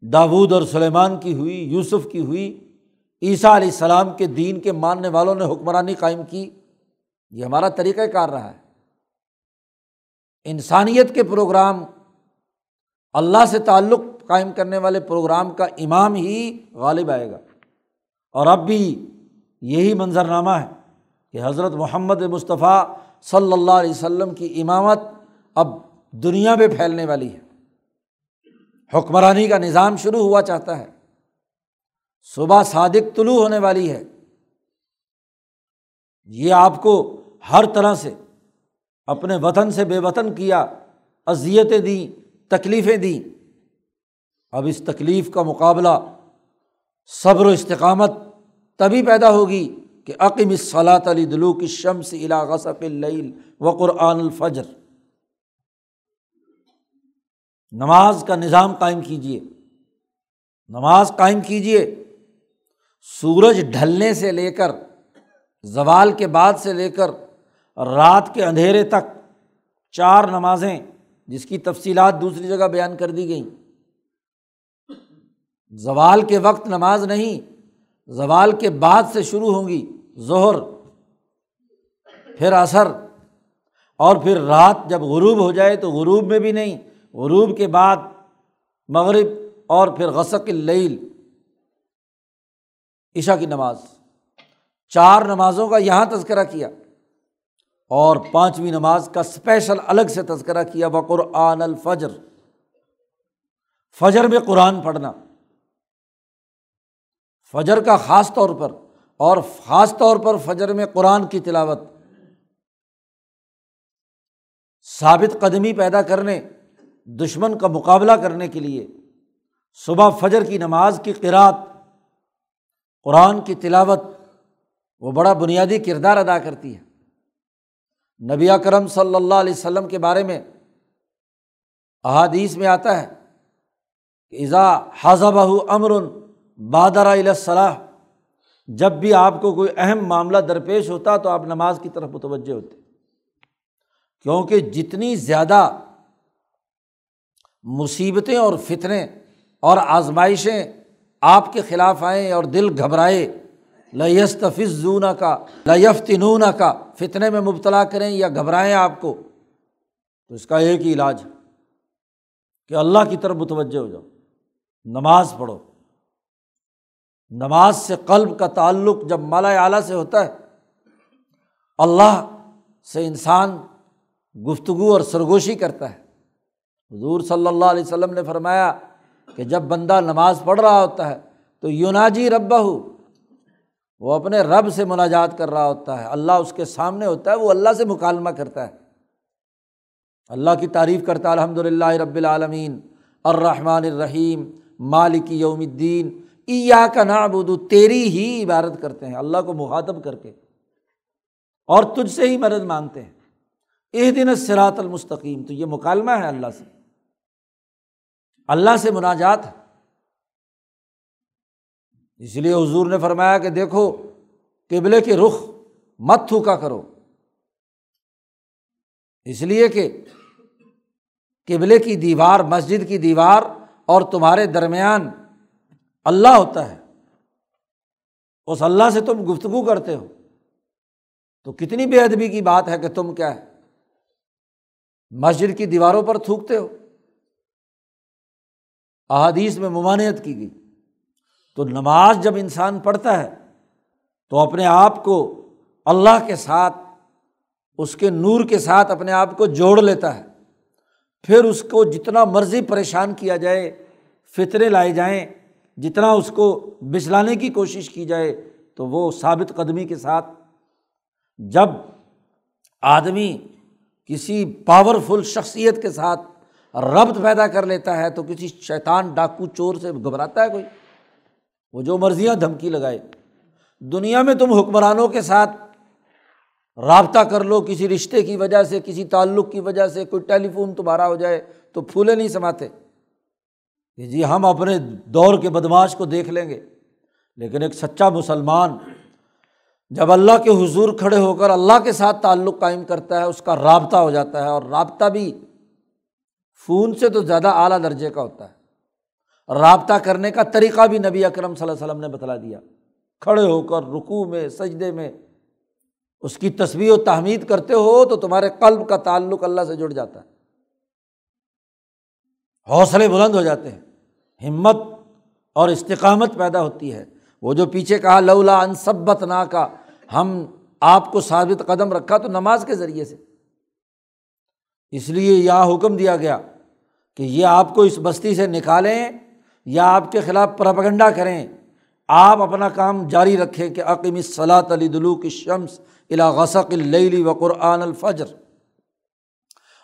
داود اور سلیمان کی ہوئی، یوسف کی ہوئی۔ عیسیٰ علیہ السلام کے دین کے ماننے والوں نے حکمرانی قائم کی۔ یہ ہمارا طریقۂ کار رہا ہے۔ انسانیت کے پروگرام، اللہ سے تعلق قائم کرنے والے پروگرام کا امام ہی غالب آئے گا۔ اور اب بھی یہی منظرنامہ ہے کہ حضرت محمد مصطفیٰ صلی اللہ علیہ وسلم کی امامت اب دنیا میں پھیلنے والی ہے۔ حکمرانی کا نظام شروع ہوا چاہتا ہے۔ صبح صادق طلوع ہونے والی ہے۔ یہ آپ کو ہر طرح سے اپنے وطن سے بے وطن کیا اذیتیں دیں، تکلیفیں دیں۔ اب اس تکلیف کا مقابلہ صبر و استقامت تبھی پیدا ہوگی کہ عقیم صلاۃ علی دلو کی شمس غسق العل و قرآن الفجر۔ نماز کا نظام قائم کیجیے نماز قائم کیجیے سورج ڈھلنے سے لے کر، زوال کے بعد سے لے کر، رات کے اندھیرے تک چار نمازیں، جس کی تفصیلات دوسری جگہ بیان کر دی گئیں۔ زوال کے وقت نماز نہیں زوال کے بعد سے شروع ہوں گی، ظہر، پھر اثر اور پھر رات جب غروب ہو جائے تو غروب میں بھی نہیں، غروب کے بعد مغرب اور پھر غسق اللیل عشا کی نماز۔ چار نمازوں کا یہاں تذکرہ کیا، اور پانچویں نماز کا اسپیشل الگ سے تذکرہ کیا قرآن الفجر۔ فجر میں قرآن پڑھنا۔ فجر کا خاص طور پر اور خاص طور پر فجر میں قرآن کی تلاوت ثابت قدمی پیدا کرنے، دشمن کا مقابلہ کرنے کے لیے، صبح فجر کی نماز کی قرآت قرآن کی تلاوت، وہ بڑا بنیادی کردار ادا کرتی ہے۔ نبی کرم صلی اللہ علیہ وسلم کے بارے میں احادیث میں آتا ہے کہ ایزا حضب امر بادر صلاح جب بھی آپ کو کوئی اہم معاملہ درپیش ہوتا تو آپ نماز کی طرف متوجہ ہوتے۔ کیونکہ جتنی زیادہ مصیبتیں اور فتنیں اور آزمائشیں آپ کے خلاف آئیں اور دل گھبرائے لفظ کا لیفتنون کا فتنے میں مبتلا کریں یا گھبرائیں آپ کو، تو اس کا ایک ہی علاج ہے کہ اللہ کی طرف متوجہ ہو جاؤ۔ نماز پڑھو۔ نماز سے قلب کا تعلق جب مالا اعلیٰ سے ہوتا ہے، اللہ سے انسان گفتگو اور سرگوشی کرتا ہے۔ حضور صلی اللہ علیہ وسلم نے فرمایا کہ جب بندہ نماز پڑھ رہا ہوتا ہے تو یوناجی ربا ہو وہ اپنے رب سے مناجات کر رہا ہوتا ہے۔ اللہ اس کے سامنے ہوتا ہے، وہ اللہ سے مکالمہ کرتا ہے۔ اللہ کی تعریف کرتا ہے الحمد للہ رب العالمین، الرحمٰن الرحیم، مالک یوم الدین ایا کا نابود تیری ہی عبادت کرتے ہیں، اللہ کو مخاطب کر کے، اور تجھ سے ہی مدد مانگتے ہیں۔ ایک دن سراۃ المستقیم، تو یہ مکالمہ ہے اللہ سے۔ اللہ سے مناجات ہے اس لیے حضور نے فرمایا کہ دیکھو، قبلے کے رخ مت تھوکا کرو۔ اس لیے کہ قبلے کی دیوار، مسجد کی دیوار اور تمہارے درمیان اللہ ہوتا ہے۔ اس اللہ سے تم گفتگو کرتے ہو۔ تو کتنی بے ادبی کی بات ہے کہ تم کیا ہے؟ مسجد کی دیواروں پر تھوکتے ہو۔ احادیث میں ممانعت کی گئی۔ تو نماز جب انسان پڑھتا ہے، تو اپنے آپ کو اللہ کے ساتھ، اس کے نور کے ساتھ اپنے آپ کو جوڑ لیتا ہے۔ پھر اس کو جتنا مرضی پریشان کیا جائے، فطرے لائے جائیں جتنا اس کو بچلانے کی کوشش کی جائے تو وہ ثابت قدمی کے ساتھ جب آدمی کسی پاورفل شخصیت کے ساتھ ربط پیدا کر لیتا ہے تو کسی شیطان ڈاکو چور سے گھبراتا ہے کوئی؟ وہ جو مرضیاں دھمکی لگائے۔ دنیا میں تم حکمرانوں کے ساتھ رابطہ کر لو، کسی رشتے کی وجہ سے، کسی تعلق کی وجہ سے، کوئی ٹیلی فون تمہارا ہو جائے تو پھولے نہیں سماتے۔ کہ جی ہم اپنے دور کے بدماش کو دیکھ لیں گے۔ لیکن ایک سچا مسلمان جب اللہ کے حضور کھڑے ہو کر اللہ کے ساتھ تعلق قائم کرتا ہے، اس کا رابطہ ہو جاتا ہے اور رابطہ بھی فون سے تو زیادہ اعلیٰ درجے کا ہوتا ہے۔ رابطہ کرنے کا طریقہ بھی نبی اکرم صلی اللہ علیہ وسلم نے بتلا دیا۔ کھڑے ہو کر رکوع میں، سجدے میں اس کی تصویر و تحمید کرتے ہو تو تمہارے قلب کا تعلق اللہ سے جڑ جاتا ہے۔ حوصلے بلند ہو جاتے ہیں۔ ہمت اور استقامت پیدا ہوتی ہے۔ وہ جو پیچھے کہا، لولا انصبت نا کا ہم آپ کو ثابت قدم رکھا تو نماز کے ذریعے سے۔ اس لیے یہاں حکم دیا گیا کہ یہ آپ کو اس بستی سے نکالیں یا آپ کے خلاف پرپگنڈا کریں۔ آپ اپنا کام جاری رکھیں کہ عقیم صلاح علی دلو کی شمس الا غسق و قرآن الفجر۔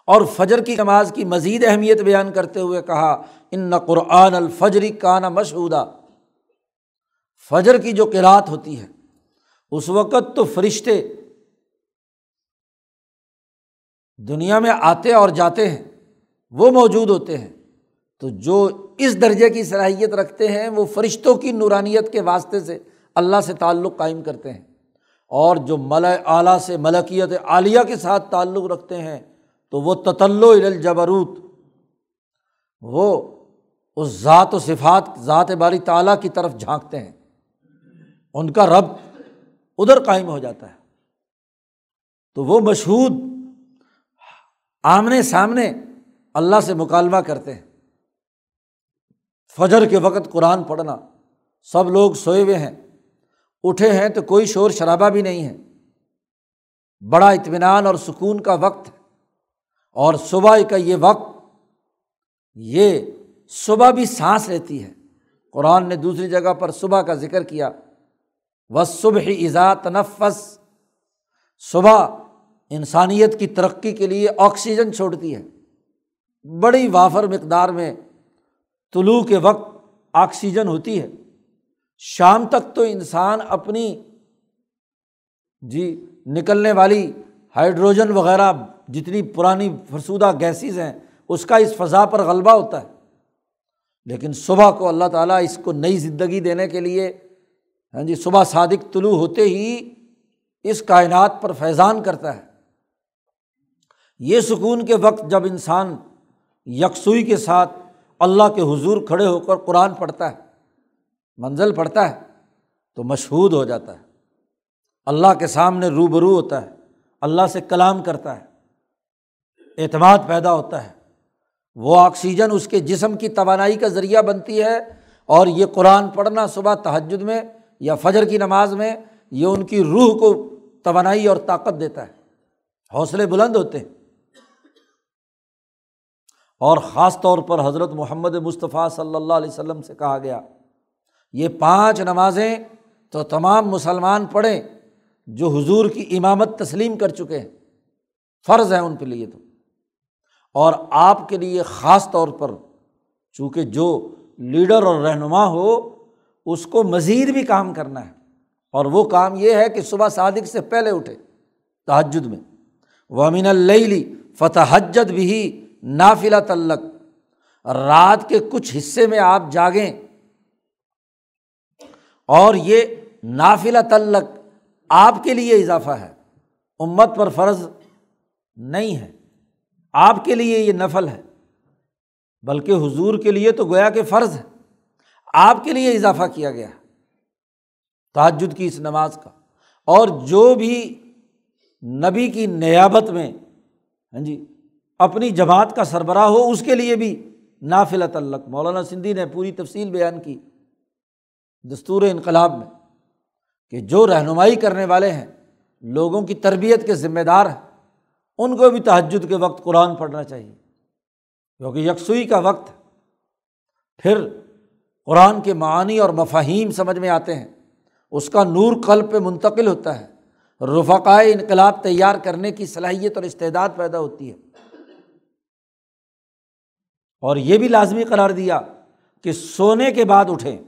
اور فجر کی نماز کی مزید اہمیت بیان کرتے ہوئے کہا، ان نہ قرآن الفجری کا نا مشہودہ فجر کی جو قرآت ہوتی ہے، اس وقت تو فرشتے دنیا میں آتے اور جاتے ہیں، وہ موجود ہوتے ہیں۔ تو جو اس درجے کی صلاحیت رکھتے ہیں، وہ فرشتوں کی نورانیت کے واسطے سے اللہ سے تعلق قائم کرتے ہیں۔ اور جو مل اعلیٰ سے ملکیت عالیہ کے ساتھ تعلق رکھتے ہیں تو وہ تتل الجبروت، وہ اس ذات و صفات، ذات باری تعالیٰ کی طرف جھانکتے ہیں۔ ان کا رب ادھر قائم ہو جاتا ہے۔ تو وہ مشہور آمنے سامنے اللہ سے مکالمہ کرتے ہیں۔ فجر کے وقت قرآن پڑھنا، سب لوگ سوئے ہوئے ہیں، اٹھے ہیں تو کوئی شور شرابہ بھی نہیں ہے۔ بڑا اطمینان اور سکون کا وقت ہے۔ اور صبح کا یہ وقت، یہ صبح بھی سانس لیتی ہے۔ قرآن نے دوسری جگہ پر صبح کا ذکر کیا۔ و صبح ایزا تنفس۔ صبح انسانیت کی ترقی کے لیے آکسیجن چھوڑتی ہے۔ بڑی وافر مقدار میں طلوع کے وقت آکسیجن ہوتی ہے۔ شام تک تو انسان اپنی جی نکلنے والی ہائیڈروجن وغیرہ جتنی پرانی فرسودہ گیسز ہیں، اس کا اس فضا پر غلبہ ہوتا ہے۔ لیکن صبح کو اللہ تعالیٰ اس کو نئی زندگی دینے کے لیے ہاں جی صبح صادق طلوع ہوتے ہی اس کائنات پر فیضان کرتا ہے۔ یہ سکون کے وقت جب انسان یکسوئی کے ساتھ اللہ کے حضور کھڑے ہو کر قرآن پڑھتا ہے، منزل پڑھتا ہے، تو مشہور ہو جاتا ہے۔ اللہ کے سامنے روبرو ہوتا ہے، اللہ سے کلام کرتا ہے۔ اعتماد پیدا ہوتا ہے۔ وہ آکسیجن اس کے جسم کی توانائی کا ذریعہ بنتی ہے اور یہ قرآن پڑھنا صبح تہجد میں یا فجر کی نماز میں یہ ان کی روح کو توانائی اور طاقت دیتا ہے۔ حوصلے بلند ہوتے ہیں۔ اور خاص طور پر حضرت محمد مصطفیٰ صلی اللہ علیہ وسلم سے کہا گیا، یہ پانچ نمازیں تو تمام مسلمان پڑھیں جو حضور کی امامت تسلیم کر چکے ہیں۔ فرض ہے ان کے لیے تو۔ اور آپ کے لیے خاص طور پر چونکہ جو لیڈر اور رہنما ہو، اس کو مزید بھی کام کرنا ہے۔ اور وہ کام یہ ہے کہ صبح صادق سے پہلے اٹھے تحجد میں۔ وہ امین اللی فتح حجت بھی نافلا تعلق رات کے کچھ حصے میں آپ جاگیں۔ اور یہ نافلا تعلق آپ کے لیے اضافہ ہے۔ امت پر فرض نہیں ہے۔ آپ کے لیے یہ نفل ہے، بلکہ حضور کے لیے تو گویا کہ فرض ہے۔ آپ کے لیے اضافہ کیا گیا تعجد کی اس نماز کا۔ اور جو بھی نبی کی نیابت میں ہاں جی اپنی جماعت کا سربراہ ہو، اس کے لیے بھی نافل تعلق مولانا سندھی نے پوری تفصیل بیان کی دستور انقلاب میں کہ جو رہنمائی کرنے والے ہیں، لوگوں کی تربیت کے ذمہ دار ہیں۔ ان کو بھی تحجد کے وقت قرآن پڑھنا چاہیے۔ کیونکہ یکسوئی کا وقت پھر قرآن کے معنی اور مفاہیم سمجھ میں آتے ہیں۔ اس کا نور قلب پہ منتقل ہوتا ہے۔ رفقائے انقلاب تیار کرنے کی صلاحیت اور استعداد پیدا ہوتی ہے۔ اور یہ بھی لازمی قرار دیا کہ سونے کے بعد اٹھیں۔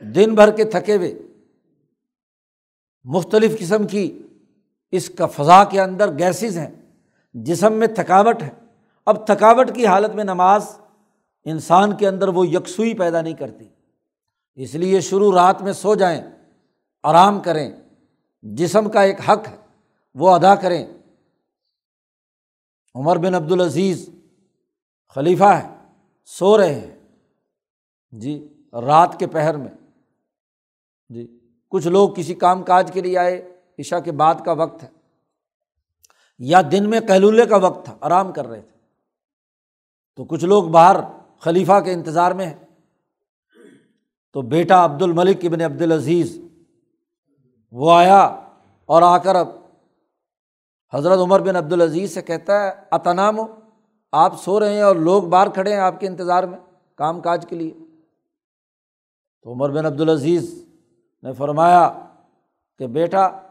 دن بھر کے تھکے ہوئے۔ مختلف قسم کی اس کا فضا کے اندر گیسز ہیں، جسم میں تھکاوٹ ہے۔ اب تھکاوٹ کی حالت میں نماز انسان کے اندر وہ یکسوئی پیدا نہیں کرتی۔ اس لیے شروع رات میں سو جائیں، آرام کریں۔ جسم کا ایک حق ہے، وہ ادا کریں۔ عمر بن عبدالعزیز خلیفہ ہے سو رہے ہیں۔ جی رات کے پہر میں۔ جی کچھ لوگ کسی کام کاج کے لیے آئے۔ عشا کے بعد کا وقت ہے، یا دن میں کہلولے کا وقت تھا، آرام کر رہے تھے۔ تو کچھ لوگ باہر خلیفہ کے انتظار میں ہیں۔ تو بیٹا عبد الملک ابن عبد العزیز وہ آیا اور آ کر اب حضرت عمر بن عبد العزیز سے کہتا ہے اتنام ہو آپ سو رہے ہیں اور لوگ باہر کھڑے ہیں آپ کے انتظار میں کام کاج کے لیے۔ تو عمر بن عبد العزیز نے فرمایا کہ بیٹا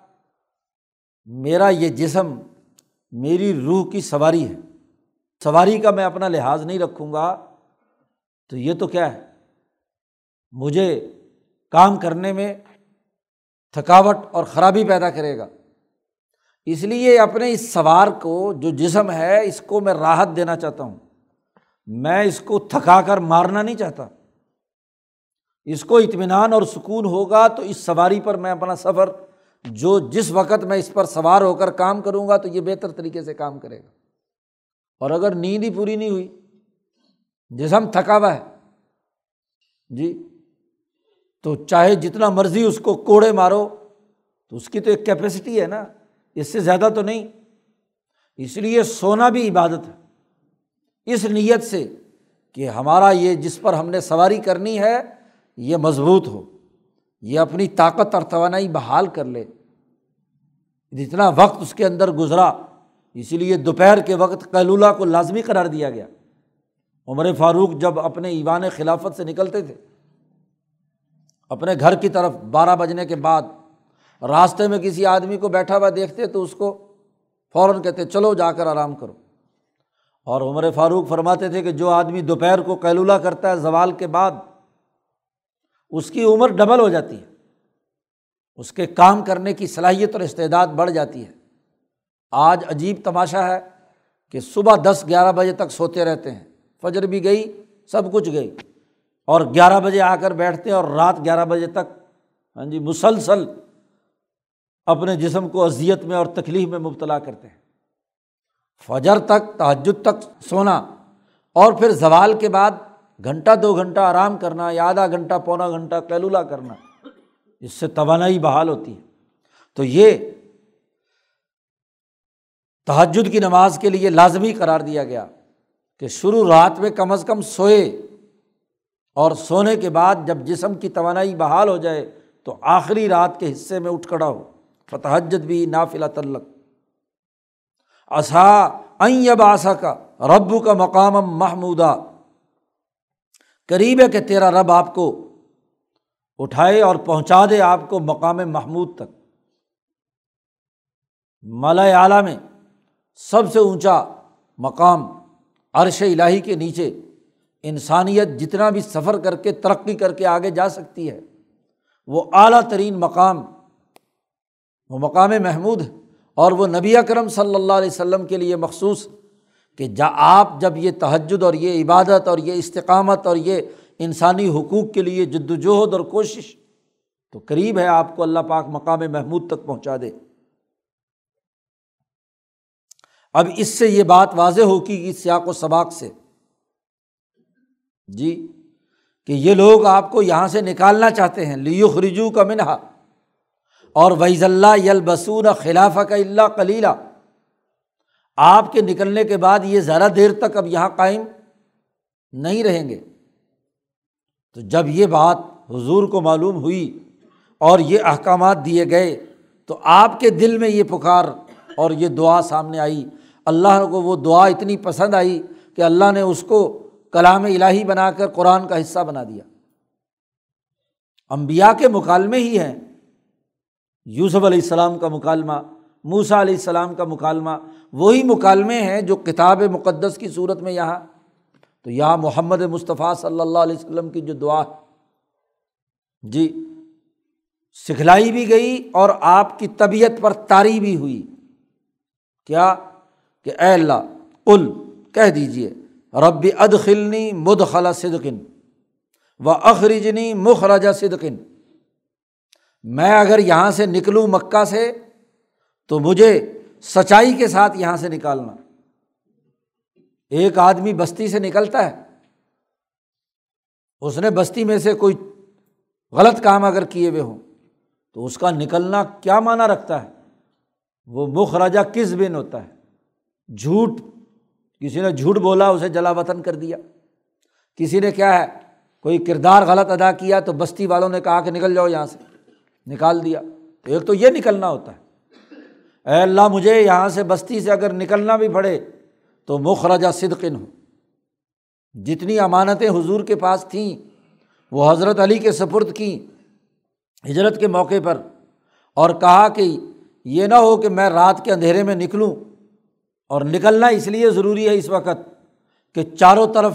میرا یہ جسم میری روح کی سواری ہے۔ سواری کا میں اپنا لحاظ نہیں رکھوں گا۔ تو یہ تو کیا ہے؟ مجھے کام کرنے میں تھکاوٹ اور خرابی پیدا کرے گا۔ اس لیے اپنے اس سوار کو جو جسم ہے، اس کو میں راحت دینا چاہتا ہوں۔ میں اس کو تھکا کر مارنا نہیں چاہتا۔ اس کو اطمینان اور سکون ہوگا تو اس سواری پر میں اپنا سفر جو جس وقت میں اس پر سوار ہو کر کام کروں گا تو یہ بہتر طریقے سے کام کرے گا۔ اور اگر نیند ہی پوری نہیں ہوئی، جسم تھکا ہوا ہے جی تو چاہے جتنا مرضی اس کو کوڑے مارو، تو اس کی تو ایک کیپیسٹی ہے نا، اس سے زیادہ تو نہیں۔ اس لیے سونا بھی عبادت ہے۔ اس نیت سے کہ ہمارا یہ جس پر ہم نے سواری کرنی ہے، یہ مضبوط ہو۔ یہ اپنی طاقت اور توانائی بحال کر لے۔ جتنا وقت اس کے اندر گزرا اسی لیے دوپہر کے وقت کیلولہ کو لازمی قرار دیا گیا۔ عمر فاروق جب اپنے ایوان خلافت سے نکلتے تھے، اپنے گھر کی طرف بارہ بجنے کے بعد راستے میں کسی آدمی کو بیٹھا ہوا دیکھتے تو اس کو فوراً کہتے، چلو جا کر آرام کرو۔ اور عمر فاروق فرماتے تھے کہ جو آدمی دوپہر کو کیلولہ کرتا ہے، زوال کے بعد اس کی عمر ڈبل ہو جاتی ہے۔ اس کے کام کرنے کی صلاحیت اور استعداد بڑھ جاتی ہے۔ آج عجیب تماشا ہے کہ صبح دس گیارہ بجے تک سوتے رہتے ہیں۔ فجر بھی گئی، سب کچھ گئی۔ اور گیارہ بجے آ کر بیٹھتے ہیں اور رات گیارہ بجے تک ہاں جی مسلسل اپنے جسم کو اذیت میں اور تکلیف میں مبتلا کرتے ہیں۔ فجر تک، تہجد تک سونا اور پھر زوال کے بعد گھنٹہ دو گھنٹہ آرام کرنا، یا آدھا گھنٹہ، پونا گھنٹہ کیلولا کرنا، اس سے توانائی بحال ہوتی ہے۔ تو یہ تحجد کی نماز کے لیے لازمی قرار دیا گیا کہ شروع رات میں کم از کم سوئے اور سونے کے بعد جب جسم کی توانائی بحال ہو جائے تو آخری رات کے حصے میں اٹھ کھڑا ہو۔ فتحجد بھی نافلا تلق۔ اصا این آسا کا رب کا مقام محمودہ قریب ہے کہ تیرا رب آپ کو اٹھائے اور پہنچا دے آپ کو مقام محمود تک۔ مالا اعلیٰ میں سب سے اونچا مقام عرش الٰہی کے نیچے انسانیت جتنا بھی سفر کر کے ترقی کر کے آگے جا سکتی ہے، وہ اعلیٰ ترین مقام، وہ مقام محمود ہے اور وہ نبی اکرم صلی اللہ علیہ وسلم کے لیے مخصوص کہ جا آپ جب یہ تہجد اور یہ عبادت اور یہ استقامت اور یہ انسانی حقوق کے لیے جد وجہد اور کوشش تو قریب ہے آپ کو اللہ پاک مقام محمود تک پہنچا دے۔ اب اس سے یہ بات واضح ہوگی کہ سیاق و سباق سے۔ جی کہ یہ لوگ آپ کو یہاں سے نکالنا چاہتے ہیں۔ لیو خرجو کا منہا۔ اور ویز اللہ یل بسون خلافہ کا اللہ کلیلہ آپ کے نکلنے کے بعد یہ زیادہ دیر تک اب یہاں قائم نہیں رہیں گے۔ تو جب یہ بات حضور کو معلوم ہوئی اور یہ احکامات دیے گئے، تو آپ کے دل میں یہ پکار اور یہ دعا سامنے آئی۔ اللہ کو وہ دعا اتنی پسند آئی کہ اللہ نے اس کو کلام الہی بنا کر قرآن کا حصہ بنا دیا۔ امبیا کے مکالمے ہی ہیں۔ یوسف علیہ السلام کا مکالمہ موسا علیہ السلام کا مکالمہ، وہی مکالمے ہیں جو کتاب مقدس کی صورت میں یہاں۔ تو یہاں محمد مصطفیٰ صلی اللہ علیہ وسلم کی جو دعا۔ جی سکھلائی بھی گئی اور آپ کی طبیعت پر تاری بھی ہوئی۔ کیا؟ کہ اے اللہ کل کہہ دیجیے رب ادخلنی مد خلا صدقن و اخرجنی مخرجہ صدقن۔ میں اگر یہاں سے نکلوں مکہ سے تو مجھے سچائی کے ساتھ یہاں سے نکالنا۔ ایک آدمی بستی سے نکلتا ہے۔ اس نے بستی میں سے کوئی غلط کام اگر کیے ہوئے ہوں، تو اس کا نکلنا کیا معنی رکھتا ہے؟ وہ مخراجہ کس بن ہوتا ہے؟ جھوٹ، کسی نے جھوٹ بولا، اسے جلا وطن کر دیا۔ کسی نے کیا ہے، کوئی کردار غلط ادا کیا، تو بستی والوں نے کہا کہ نکل جاؤ یہاں سے۔ نکال دیا۔ تو ایک تو یہ نکلنا ہوتا ہے۔ اے اللہ مجھے یہاں سے بستی سے اگر نکلنا بھی پڑے تو مخرجہ صدقن ہو جتنی امانتیں حضور کے پاس تھیں، وہ حضرت علی کے سپرد کی ہجرت کے موقع پر اور کہا کہ یہ نہ ہو کہ میں رات کے اندھیرے میں نکلوں اور نکلنا اس لیے ضروری ہے اس وقت کہ چاروں طرف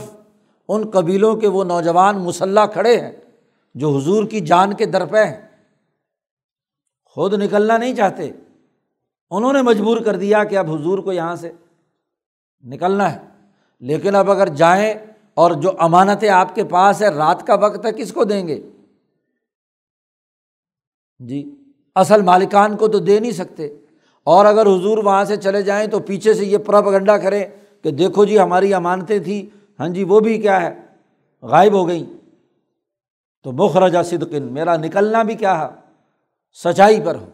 ان قبیلوں کے وہ نوجوان مسلح کھڑے ہیں جو حضور کی جان کے درپے ہیں۔ خود نکلنا نہیں چاہتے۔ انہوں نے مجبور کر دیا کہ اب حضور کو یہاں سے نکلنا ہے۔ لیکن اب اگر جائیں اور جو امانتیں آپ کے پاس ہے رات کا وقت ہے، کس کو دیں گے؟ جی اصل مالکان کو تو دے نہیں سکتے۔ اور اگر حضور وہاں سے چلے جائیں تو پیچھے سے یہ پرپ گنڈا کریں کہ دیکھو جی ہماری امانتیں تھیں۔ ہاں جی وہ بھی کیا ہے؟ غائب ہو گئیں۔ تو مخرجہ صدقن، میرا نکلنا بھی کیا ہے؟ سچائی پر ہو۔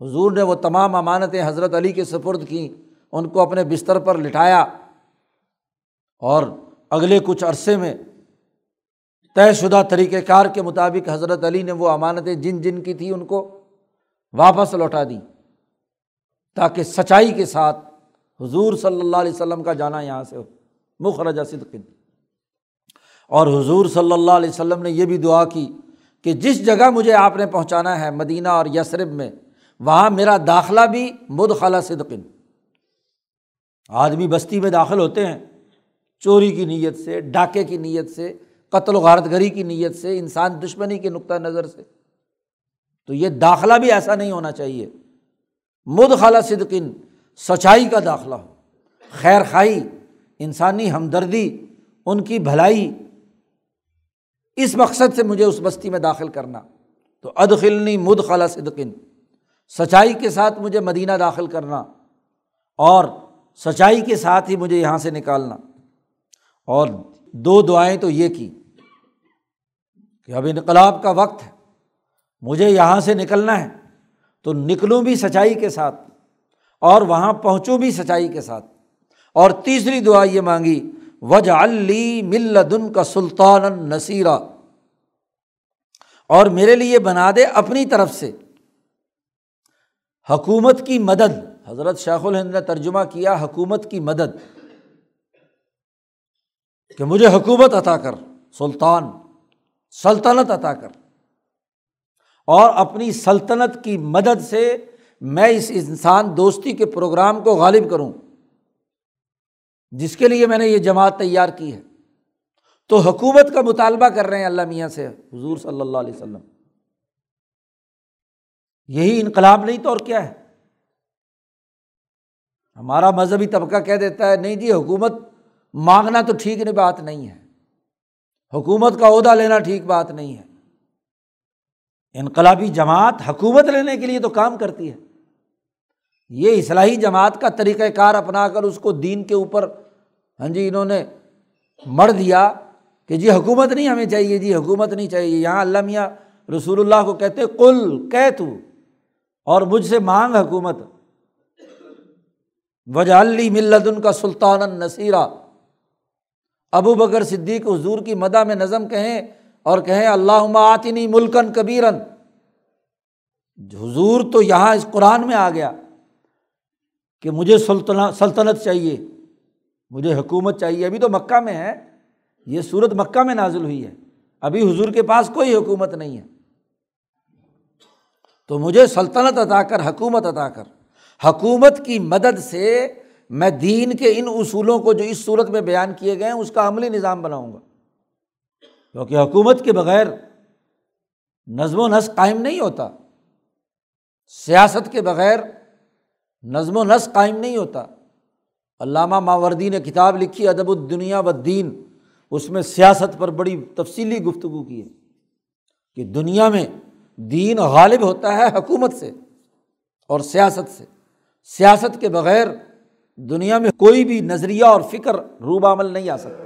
حضور نے وہ تمام امانتیں حضرت علی کے سپرد کیں، ان کو اپنے بستر پر لٹایا اور اگلے کچھ عرصے میں طے شدہ طریقۂ کار کے مطابق حضرت علی نے وہ امانتیں جن جن کی تھیں ان کو واپس لوٹا دیں تاکہ سچائی کے ساتھ حضور صلی اللہ علیہ وسلم کا جانا یہاں سے ہو مخرجہ صدقن اور حضور صلی اللہ علیہ وسلم نے یہ بھی دعا کی کہ جس جگہ مجھے آپ نے پہنچانا ہے، مدینہ اور یسرب میں وہاں میرا داخلہ بھی مدخلا صدقن آدمی بستی میں داخل ہوتے ہیں، چوری کی نیت سے، ڈاکے کی نیت سے، قتل و غارت گری کی نیت سے، انسان دشمنی کے نقطۂ نظر سے۔ تو یہ داخلہ بھی ایسا نہیں ہونا چاہیے۔ مد خالہ صدقن سچائی کا داخلہ ہو۔ خیر خائی انسانی ہمدردی، ان کی بھلائی۔ اس مقصد سے مجھے اس بستی میں داخل کرنا۔ تو ادخلنی مد خالہ صدقن سچائی کے ساتھ مجھے مدینہ داخل کرنا اور سچائی کے ساتھ ہی مجھے یہاں سے نکالنا۔ اور دو دعائیں تو یہ کی کہ اب انقلاب کا وقت ہے، مجھے یہاں سے نکلنا ہے، تو نکلوں بھی سچائی کے ساتھ اور وہاں پہنچوں بھی سچائی کے ساتھ۔ اور تیسری دعا یہ مانگی وج علی ملدن کا سلطان نصیرہ اور میرے لیے بنا دے اپنی طرف سے۔ حکومت کی مدد، حضرت شیخ الہند نے ترجمہ کیا حکومت کی مدد، کہ مجھے حکومت عطا کر، سلطان، سلطنت عطا کر۔ اور اپنی سلطنت کی مدد سے میں اس انسان دوستی کے پروگرام کو غالب کروں، جس کے لیے میں نے یہ جماعت تیار کی ہے۔ تو حکومت کا مطالبہ کر رہے ہیں اللہ میاں سے، حضور صلی اللہ علیہ وسلم۔ یہی انقلاب نہیں تو اور کیا ہے؟ ہمارا مذہبی طبقہ کہہ دیتا ہے، نہیں جی حکومت مانگنا تو ٹھیک نہیں بات نہیں ہے۔ حکومت کا عہدہ لینا ٹھیک بات نہیں ہے۔ انقلابی جماعت حکومت لینے کے لیے تو کام کرتی ہے۔ یہ اصلاحی جماعت کا طریقۂ کار اپنا کر اس کو دین کے اوپر ہاں جی انہوں نے مر دیا کہ جی حکومت نہیں ہمیں چاہیے جی حکومت نہیں چاہیے۔ یہاں اللہ میاں رسول اللہ کو کہتے کل کہ تو۔ اور مجھ سے مانگ حکومت۔ وجالی ملدن کا سلطان نصیرہ ابو بکر صدیق حضور کی مدہ میں نظم کہیں اور کہیں اللہ آتنی ملکن کبیرن حضور تو یہاں اس قرآن میں آ گیا کہ مجھے سلطنت سلطنت چاہیے، مجھے حکومت چاہیے۔ ابھی تو مکہ میں ہے، یہ صورت مکہ میں نازل ہوئی ہے۔ ابھی حضور کے پاس کوئی حکومت نہیں ہے۔ تو مجھے سلطنت عطا کر، حکومت عطا کر۔ حکومت کی مدد سے میں دین کے ان اصولوں کو جو اس صورت میں بیان کیے گئے ہیں، اس کا عملی نظام بناؤں گا۔ کیونکہ حکومت کے بغیر نظم و نسق قائم نہیں ہوتا۔ سیاست کے بغیر نظم و نسق قائم نہیں ہوتا۔ علامہ ماوردی نے کتاب لکھی، ادب الدنیا و دین۔ اس میں سیاست پر بڑی تفصیلی گفتگو کی ہے کہ دنیا میں دین غالب ہوتا ہے حکومت سے اور سیاست سے۔ سیاست کے بغیر دنیا میں کوئی بھی نظریہ اور فکر روب عمل نہیں آ سکتا۔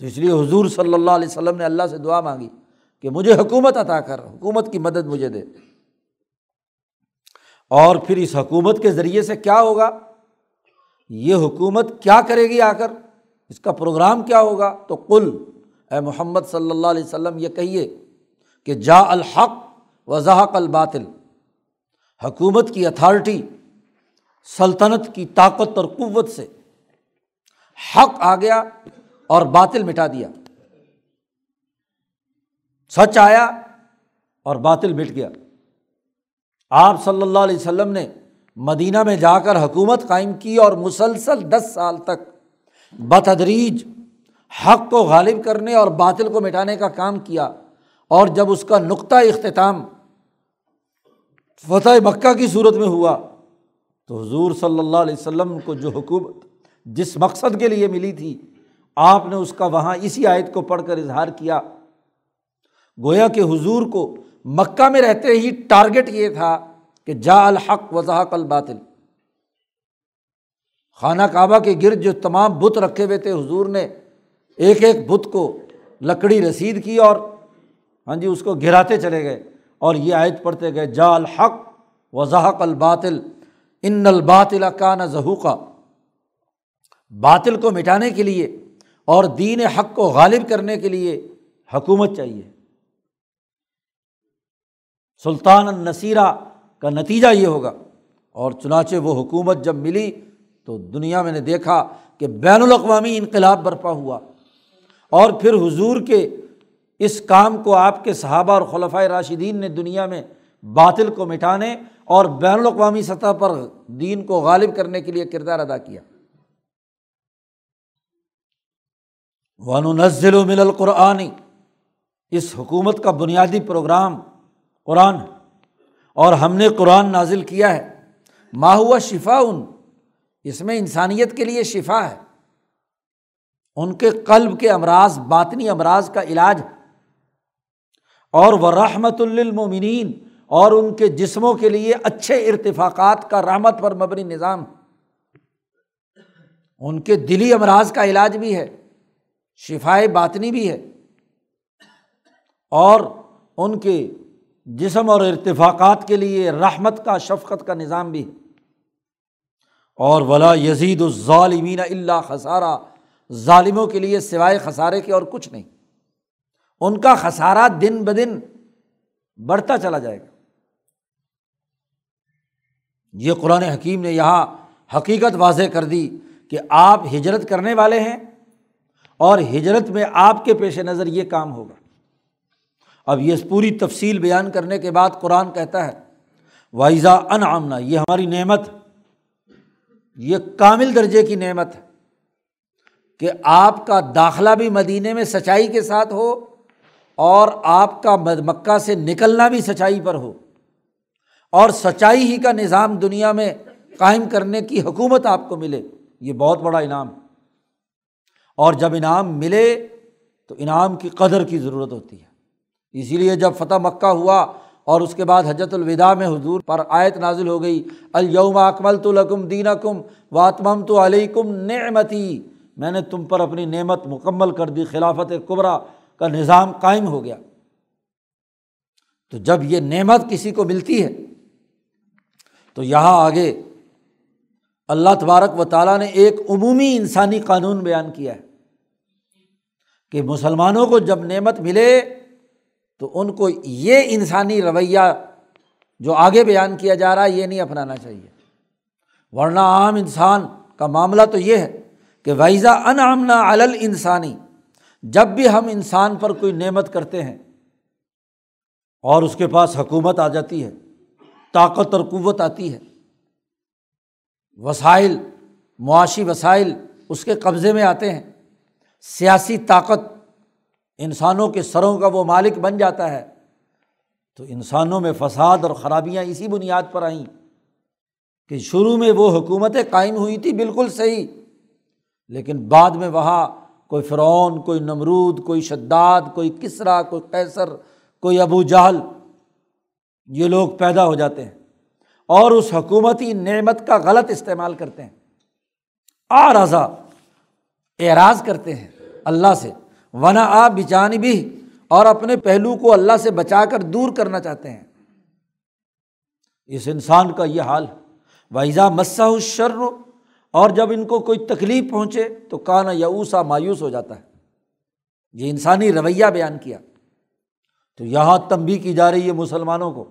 تو اس لیے حضور صلی اللہ علیہ وسلم نے اللہ سے دعا مانگی کہ مجھے حکومت عطا کر، حکومت کی مدد مجھے دے۔ اور پھر اس حکومت کے ذریعے سے کیا ہوگا؟ یہ حکومت کیا کرے گی آ کر؟ اس کا پروگرام کیا ہوگا؟ تو کل اے محمد صلی اللہ علیہ وسلم، یہ کہیے کہ جا الحق وضاحق الباطل۔ حکومت کی اتھارٹی، سلطنت کی طاقت اور قوت سے حق آ گیا اور باطل مٹا دیا۔ سچ آیا اور باطل مٹ گیا۔ آپ صلی اللہ علیہ وسلم نے مدینہ میں جا کر حکومت قائم کی اور مسلسل دس سال تک بتدریج حق کو غالب کرنے اور باطل کو مٹانے کا کام کیا۔ اور جب اس کا نقطۂ اختتام فتح مکہ کی صورت میں ہوا، تو حضور صلی اللہ علیہ وسلم کو جو حکومت جس مقصد کے لیے ملی تھی، آپ نے اس کا وہاں اسی آیت کو پڑھ کر اظہار کیا۔ گویا کہ حضور کو مکہ میں رہتے ہی ٹارگیٹ یہ تھا کہ جا الحق وضاحق الباطل۔ خانہ کعبہ کے گرد جو تمام بت رکھے ہوئے تھے، حضور نے ایک ایک بت کو لکڑی رسید کی اور ہاں جی اس کو گراتے چلے گئے اور یہ عائد پڑھتے گئے جا الحق وضاحق الباطل، ان الباطل کا نہ ظہوقہ باطل کو مٹانے کے لیے اور دین حق کو غالب کرنے کے لیے حکومت چاہیے۔ سلطان النصیرہ کا نتیجہ یہ ہوگا۔ اور چنانچہ وہ حکومت جب ملی تو دنیا میں نے دیکھا کہ بین الاقوامی انقلاب برپا ہوا۔ اور پھر حضور کے اس کام کو آپ کے صحابہ اور خلفۂ راشدین نے دنیا میں باطل کو مٹانے اور بین الاقوامی سطح پر دین کو غالب کرنے کے لیے کردار ادا کیا۔ ون نزل مل اس حکومت کا بنیادی پروگرام قرآن اور ہم نے قرآن نازل کیا ہے۔ ماہوا شفا ان اس میں انسانیت کے لیے شفا ہے۔ ان کے قلب کے امراض، باطنی امراض کا علاج ہے اور وہ رحمت المنین اور ان کے جسموں کے لیے اچھے ارتفاقات کا رحمت پر مبنی نظام ان کے دلی امراض کا علاج بھی ہے شفائے باطنی بھی ہے۔ اور ان کے جسم اور ارتفاقات کے لیے رحمت کا، شفقت کا نظام بھی ہے۔ اور ولا یزید الظالمین اللہ خسارہ ظالموں کے لیے سوائے خسارے کے اور کچھ نہیں۔ ان کا خسارہ دن بدن بڑھتا چلا جائے گا۔ یہ قرآن حکیم نے یہاں حقیقت واضح کر دی کہ آپ ہجرت کرنے والے ہیں اور ہجرت میں آپ کے پیش نظر یہ کام ہوگا۔ اب یہ پوری تفصیل بیان کرنے کے بعد قرآن کہتا ہے وائزا ان آمنا یہ ہماری نعمت، یہ کامل درجے کی نعمت ہے کہ آپ کا داخلہ بھی مدینے میں سچائی کے ساتھ ہو اور آپ کا مکہ سے نکلنا بھی سچائی پر ہو۔ اور سچائی ہی کا نظام دنیا میں قائم کرنے کی حکومت آپ کو ملے۔ یہ بہت بڑا انعام۔ اور جب انعام ملے تو انعام کی قدر کی ضرورت ہوتی ہے۔ اسی لیے جب فتح مکہ ہوا اور اس کے بعد حجرت الوداع میں حضور پر آیت نازل ہو گئی الوم اکمل تو لکم دین کم واتمم تو علیہ کم نعمتی، میں نے تم پر اپنی نعمت مکمل کر دی، خلافت قبرا کا نظام قائم ہو گیا۔ تو جب یہ نعمت کسی کو ملتی ہے، تو یہاں آگے اللہ تبارک و تعالیٰ نے ایک عمومی انسانی قانون بیان کیا ہے کہ مسلمانوں کو جب نعمت ملے، تو ان کو یہ انسانی رویہ جو آگے بیان کیا جا رہا ہے، یہ نہیں اپنانا چاہیے۔ ورنہ عام انسان کا معاملہ تو یہ ہے کہ ویزا ان امنا علل انسانی جب بھی ہم انسان پر کوئی نعمت کرتے ہیں اور اس کے پاس حکومت آ جاتی ہے، طاقت اور قوت آتی ہے، وسائل، معاشی وسائل اس کے قبضے میں آتے ہیں، سیاسی طاقت انسانوں کے سروں کا وہ مالک بن جاتا ہے، تو انسانوں میں فساد اور خرابیاں اسی بنیاد پر آئیں کہ شروع میں وہ حکومتیں قائم ہوئی تھی بالکل صحیح، لیکن بعد میں وہاں کوئی فرعون، کوئی نمرود، کوئی شداد، کوئی کسرا، کوئی کیسر کوئی ابو جہل، یہ لوگ پیدا ہو جاتے ہیں اور اس حکومتی نعمت کا غلط استعمال کرتے ہیں۔ آ رضا، اعراض کرتے ہیں اللہ سے۔ ورنہ آپ بچانی بھی اور اپنے پہلو کو اللہ سے بچا کر دور کرنا چاہتے ہیں۔ اس انسان کا یہ حال ویزا مسا شر اور جب ان کو کوئی تکلیف پہنچے تو کانا یوسا مایوس ہو جاتا ہے۔ یہ انسانی رویہ بیان کیا۔ تو یہاں تنبی کی جا رہی ہے مسلمانوں کو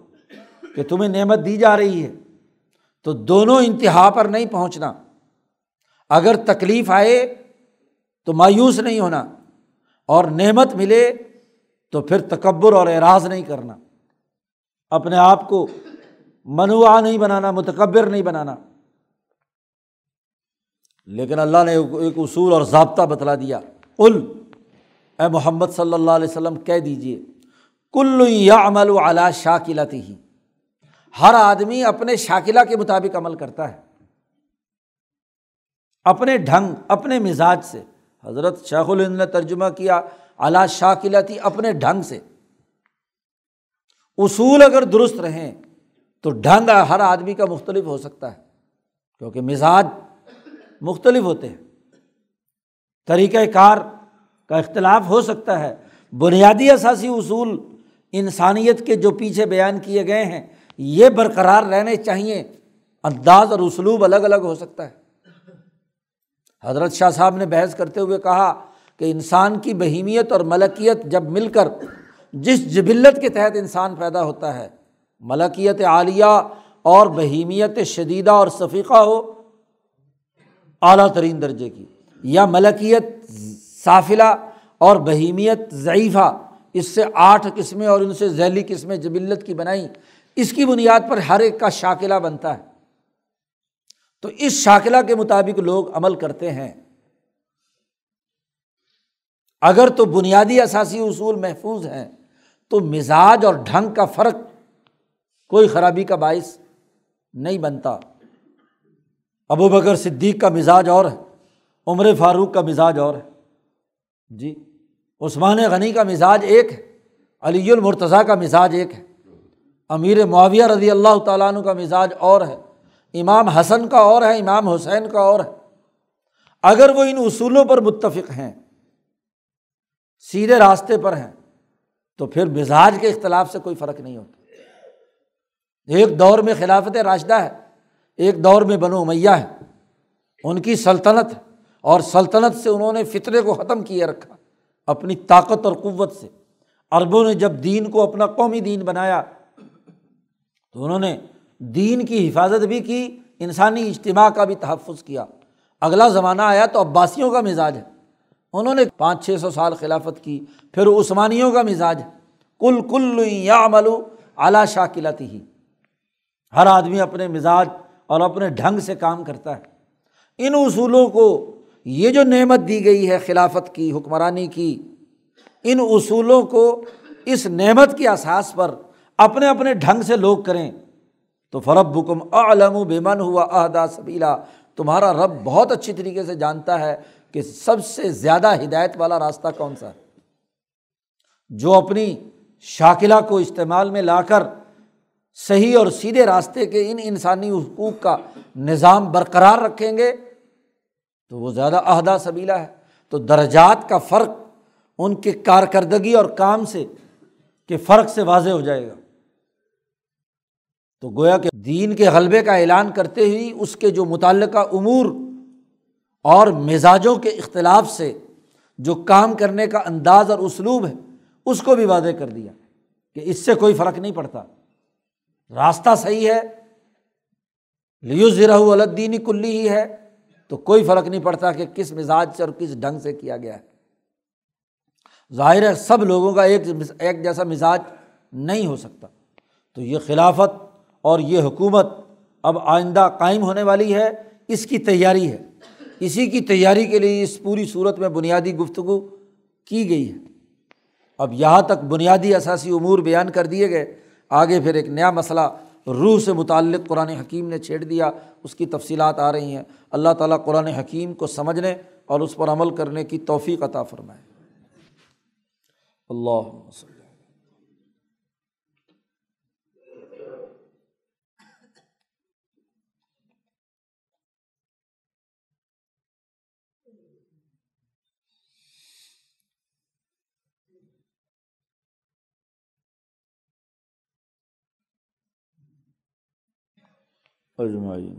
کہ تمہیں نعمت دی جا رہی ہے۔ تو دونوں انتہا پر نہیں پہنچنا۔ اگر تکلیف آئے تو مایوس نہیں ہونا۔ اور نعمت ملے تو پھر تکبر اور اعراض نہیں کرنا۔ اپنے آپ کو منوا نہیں بنانا، متکبر نہیں بنانا۔ لیکن اللہ نے ایک اصول اور ضابطہ بتلا دیا۔ کل اے محمد صلی اللہ علیہ وسلم، کہہ دیجیے کل یا عمل و اعلیٰ شاکلتی ہی ہر آدمی اپنے شاکلہ کے مطابق عمل کرتا ہے۔ اپنے ڈھنگ، اپنے مزاج سے۔ حضرت شیخ الہند نے ترجمہ کیا اعلیٰ شاکلتی اپنے ڈھنگ سے۔ اصول اگر درست رہیں، تو ڈھنگ ہر آدمی کا مختلف ہو سکتا ہے، کیونکہ مزاج مختلف ہوتے ہیں۔ طریقۂ کار کا اختلاف ہو سکتا ہے۔ بنیادی اثاثی اصول انسانیت کے جو پیچھے بیان کیے گئے ہیں، یہ برقرار رہنے چاہیے۔ انداز اور اسلوب الگ الگ ہو سکتا ہے۔ حضرت شاہ صاحب نے بحث کرتے ہوئے کہا کہ انسان کی بہیمیت اور ملکیت جب مل کر جس جبلت کے تحت انسان پیدا ہوتا ہے، ملکیت عالیہ اور بہیمیت شدیدہ اور صفیقہ ہو اعلیٰ ترین درجے کی، یا ملکیت صافلہ اور بہیمیت ضعیفہ، اس سے آٹھ قسمیں اور ان سے ذیلی قسمیں جبلت کی بنائیں، اس کی بنیاد پر ہر ایک کا شاکلہ بنتا ہے۔ تو اس شاکلہ کے مطابق لوگ عمل کرتے ہیں۔ اگر تو بنیادی اثاثی اصول محفوظ ہیں، تو مزاج اور ڈھنگ کا فرق کوئی خرابی کا باعث نہیں بنتا۔ ابو بکر صدیق کا مزاج اور ہے، عمر فاروق کا مزاج اور ہے۔ جی عثمان غنی کا مزاج ایک ہے، علی المرتضیٰ کا مزاج ایک ہے۔ امیر معاویہ رضی اللہ تعالیٰ عنہ کا مزاج اور ہے۔ امام حسن کا اور ہے، امام حسین کا اور ہے۔ اگر وہ ان اصولوں پر متفق ہیں، سیدھے راستے پر ہیں، تو پھر مزاج کے اختلاف سے کوئی فرق نہیں ہوتا۔ ایک دور میں خلافت راشدہ ہے۔ ایک دور میں بنو میاں ہے ان کی سلطنت اور سلطنت سے انہوں نے فطرے کو ختم کیے رکھا، اپنی طاقت اور قوت سے۔ عربوں نے جب دین کو اپنا قومی دین بنایا، تو انہوں نے دین کی حفاظت بھی کی، انسانی اجتماع کا بھی تحفظ کیا۔ اگلا زمانہ آیا تو عباسیوں کا مزاج ہے۔ انہوں نے پانچ چھ سو سال خلافت کی، پھر عثمانیوں کا مزاج ہے۔ کل کل یا عملو اعلیٰ شاکلتی ہی ہر آدمی اپنے مزاج اور اپنے ڈھنگ سے کام کرتا ہے۔ ان اصولوں کو یہ جو نعمت دی گئی ہے خلافت کی، حکمرانی کی، ان اصولوں کو اس نعمت کے احساس پر اپنے اپنے ڈھنگ سے لوگ کریں تو فرب حکم علم و بیمن ہوا عہدہ سبیلا تمہارا رب بہت اچھی طریقے سے جانتا ہے کہ سب سے زیادہ ہدایت والا راستہ کون سا ہے۔ جو اپنی شاکلہ کو استعمال میں لا کر صحیح اور سیدھے راستے کے ان انسانی حقوق کا نظام برقرار رکھیں گے تو وہ زیادہ عہدہ سبیلا ہے۔ تو درجات کا فرق ان کی کارکردگی اور کام سے کے فرق سے واضح ہو جائے گا۔ تو گویا کہ دین کے غلبے کا اعلان کرتے ہی اس کے جو متعلقہ امور اور مزاجوں کے اختلاف سے جو کام کرنے کا انداز اور اسلوب ہے، اس کو بھی واضح کر دیا کہ اس سے کوئی فرق نہیں پڑتا۔ راستہ صحیح ہے لیو ذرا الدینی کلی ہی ہے، تو کوئی فرق نہیں پڑتا کہ کس مزاج سے اور کس ڈھنگ سے کیا گیا ہے۔ ظاہر ہے سب لوگوں کا ایک ایک جیسا مزاج نہیں ہو سکتا۔ تو یہ خلافت اور یہ حکومت اب آئندہ قائم ہونے والی ہے، اس کی تیاری ہے۔ اسی کی تیاری کے لیے اس پوری صورت میں بنیادی گفتگو کی گئی ہے۔ اب یہاں تک بنیادی اثاثی امور بیان کر دیے گئے۔ آگے پھر ایک نیا مسئلہ روح سے متعلق قرآن حکیم نے چھیڑ دیا، اس کی تفصیلات آ رہی ہیں۔ اللہ تعالیٰ قرآن حکیم کو سمجھنے اور اس پر عمل کرنے کی توفیق عطا فرمائے۔ اللہ وسلم اجمعین۔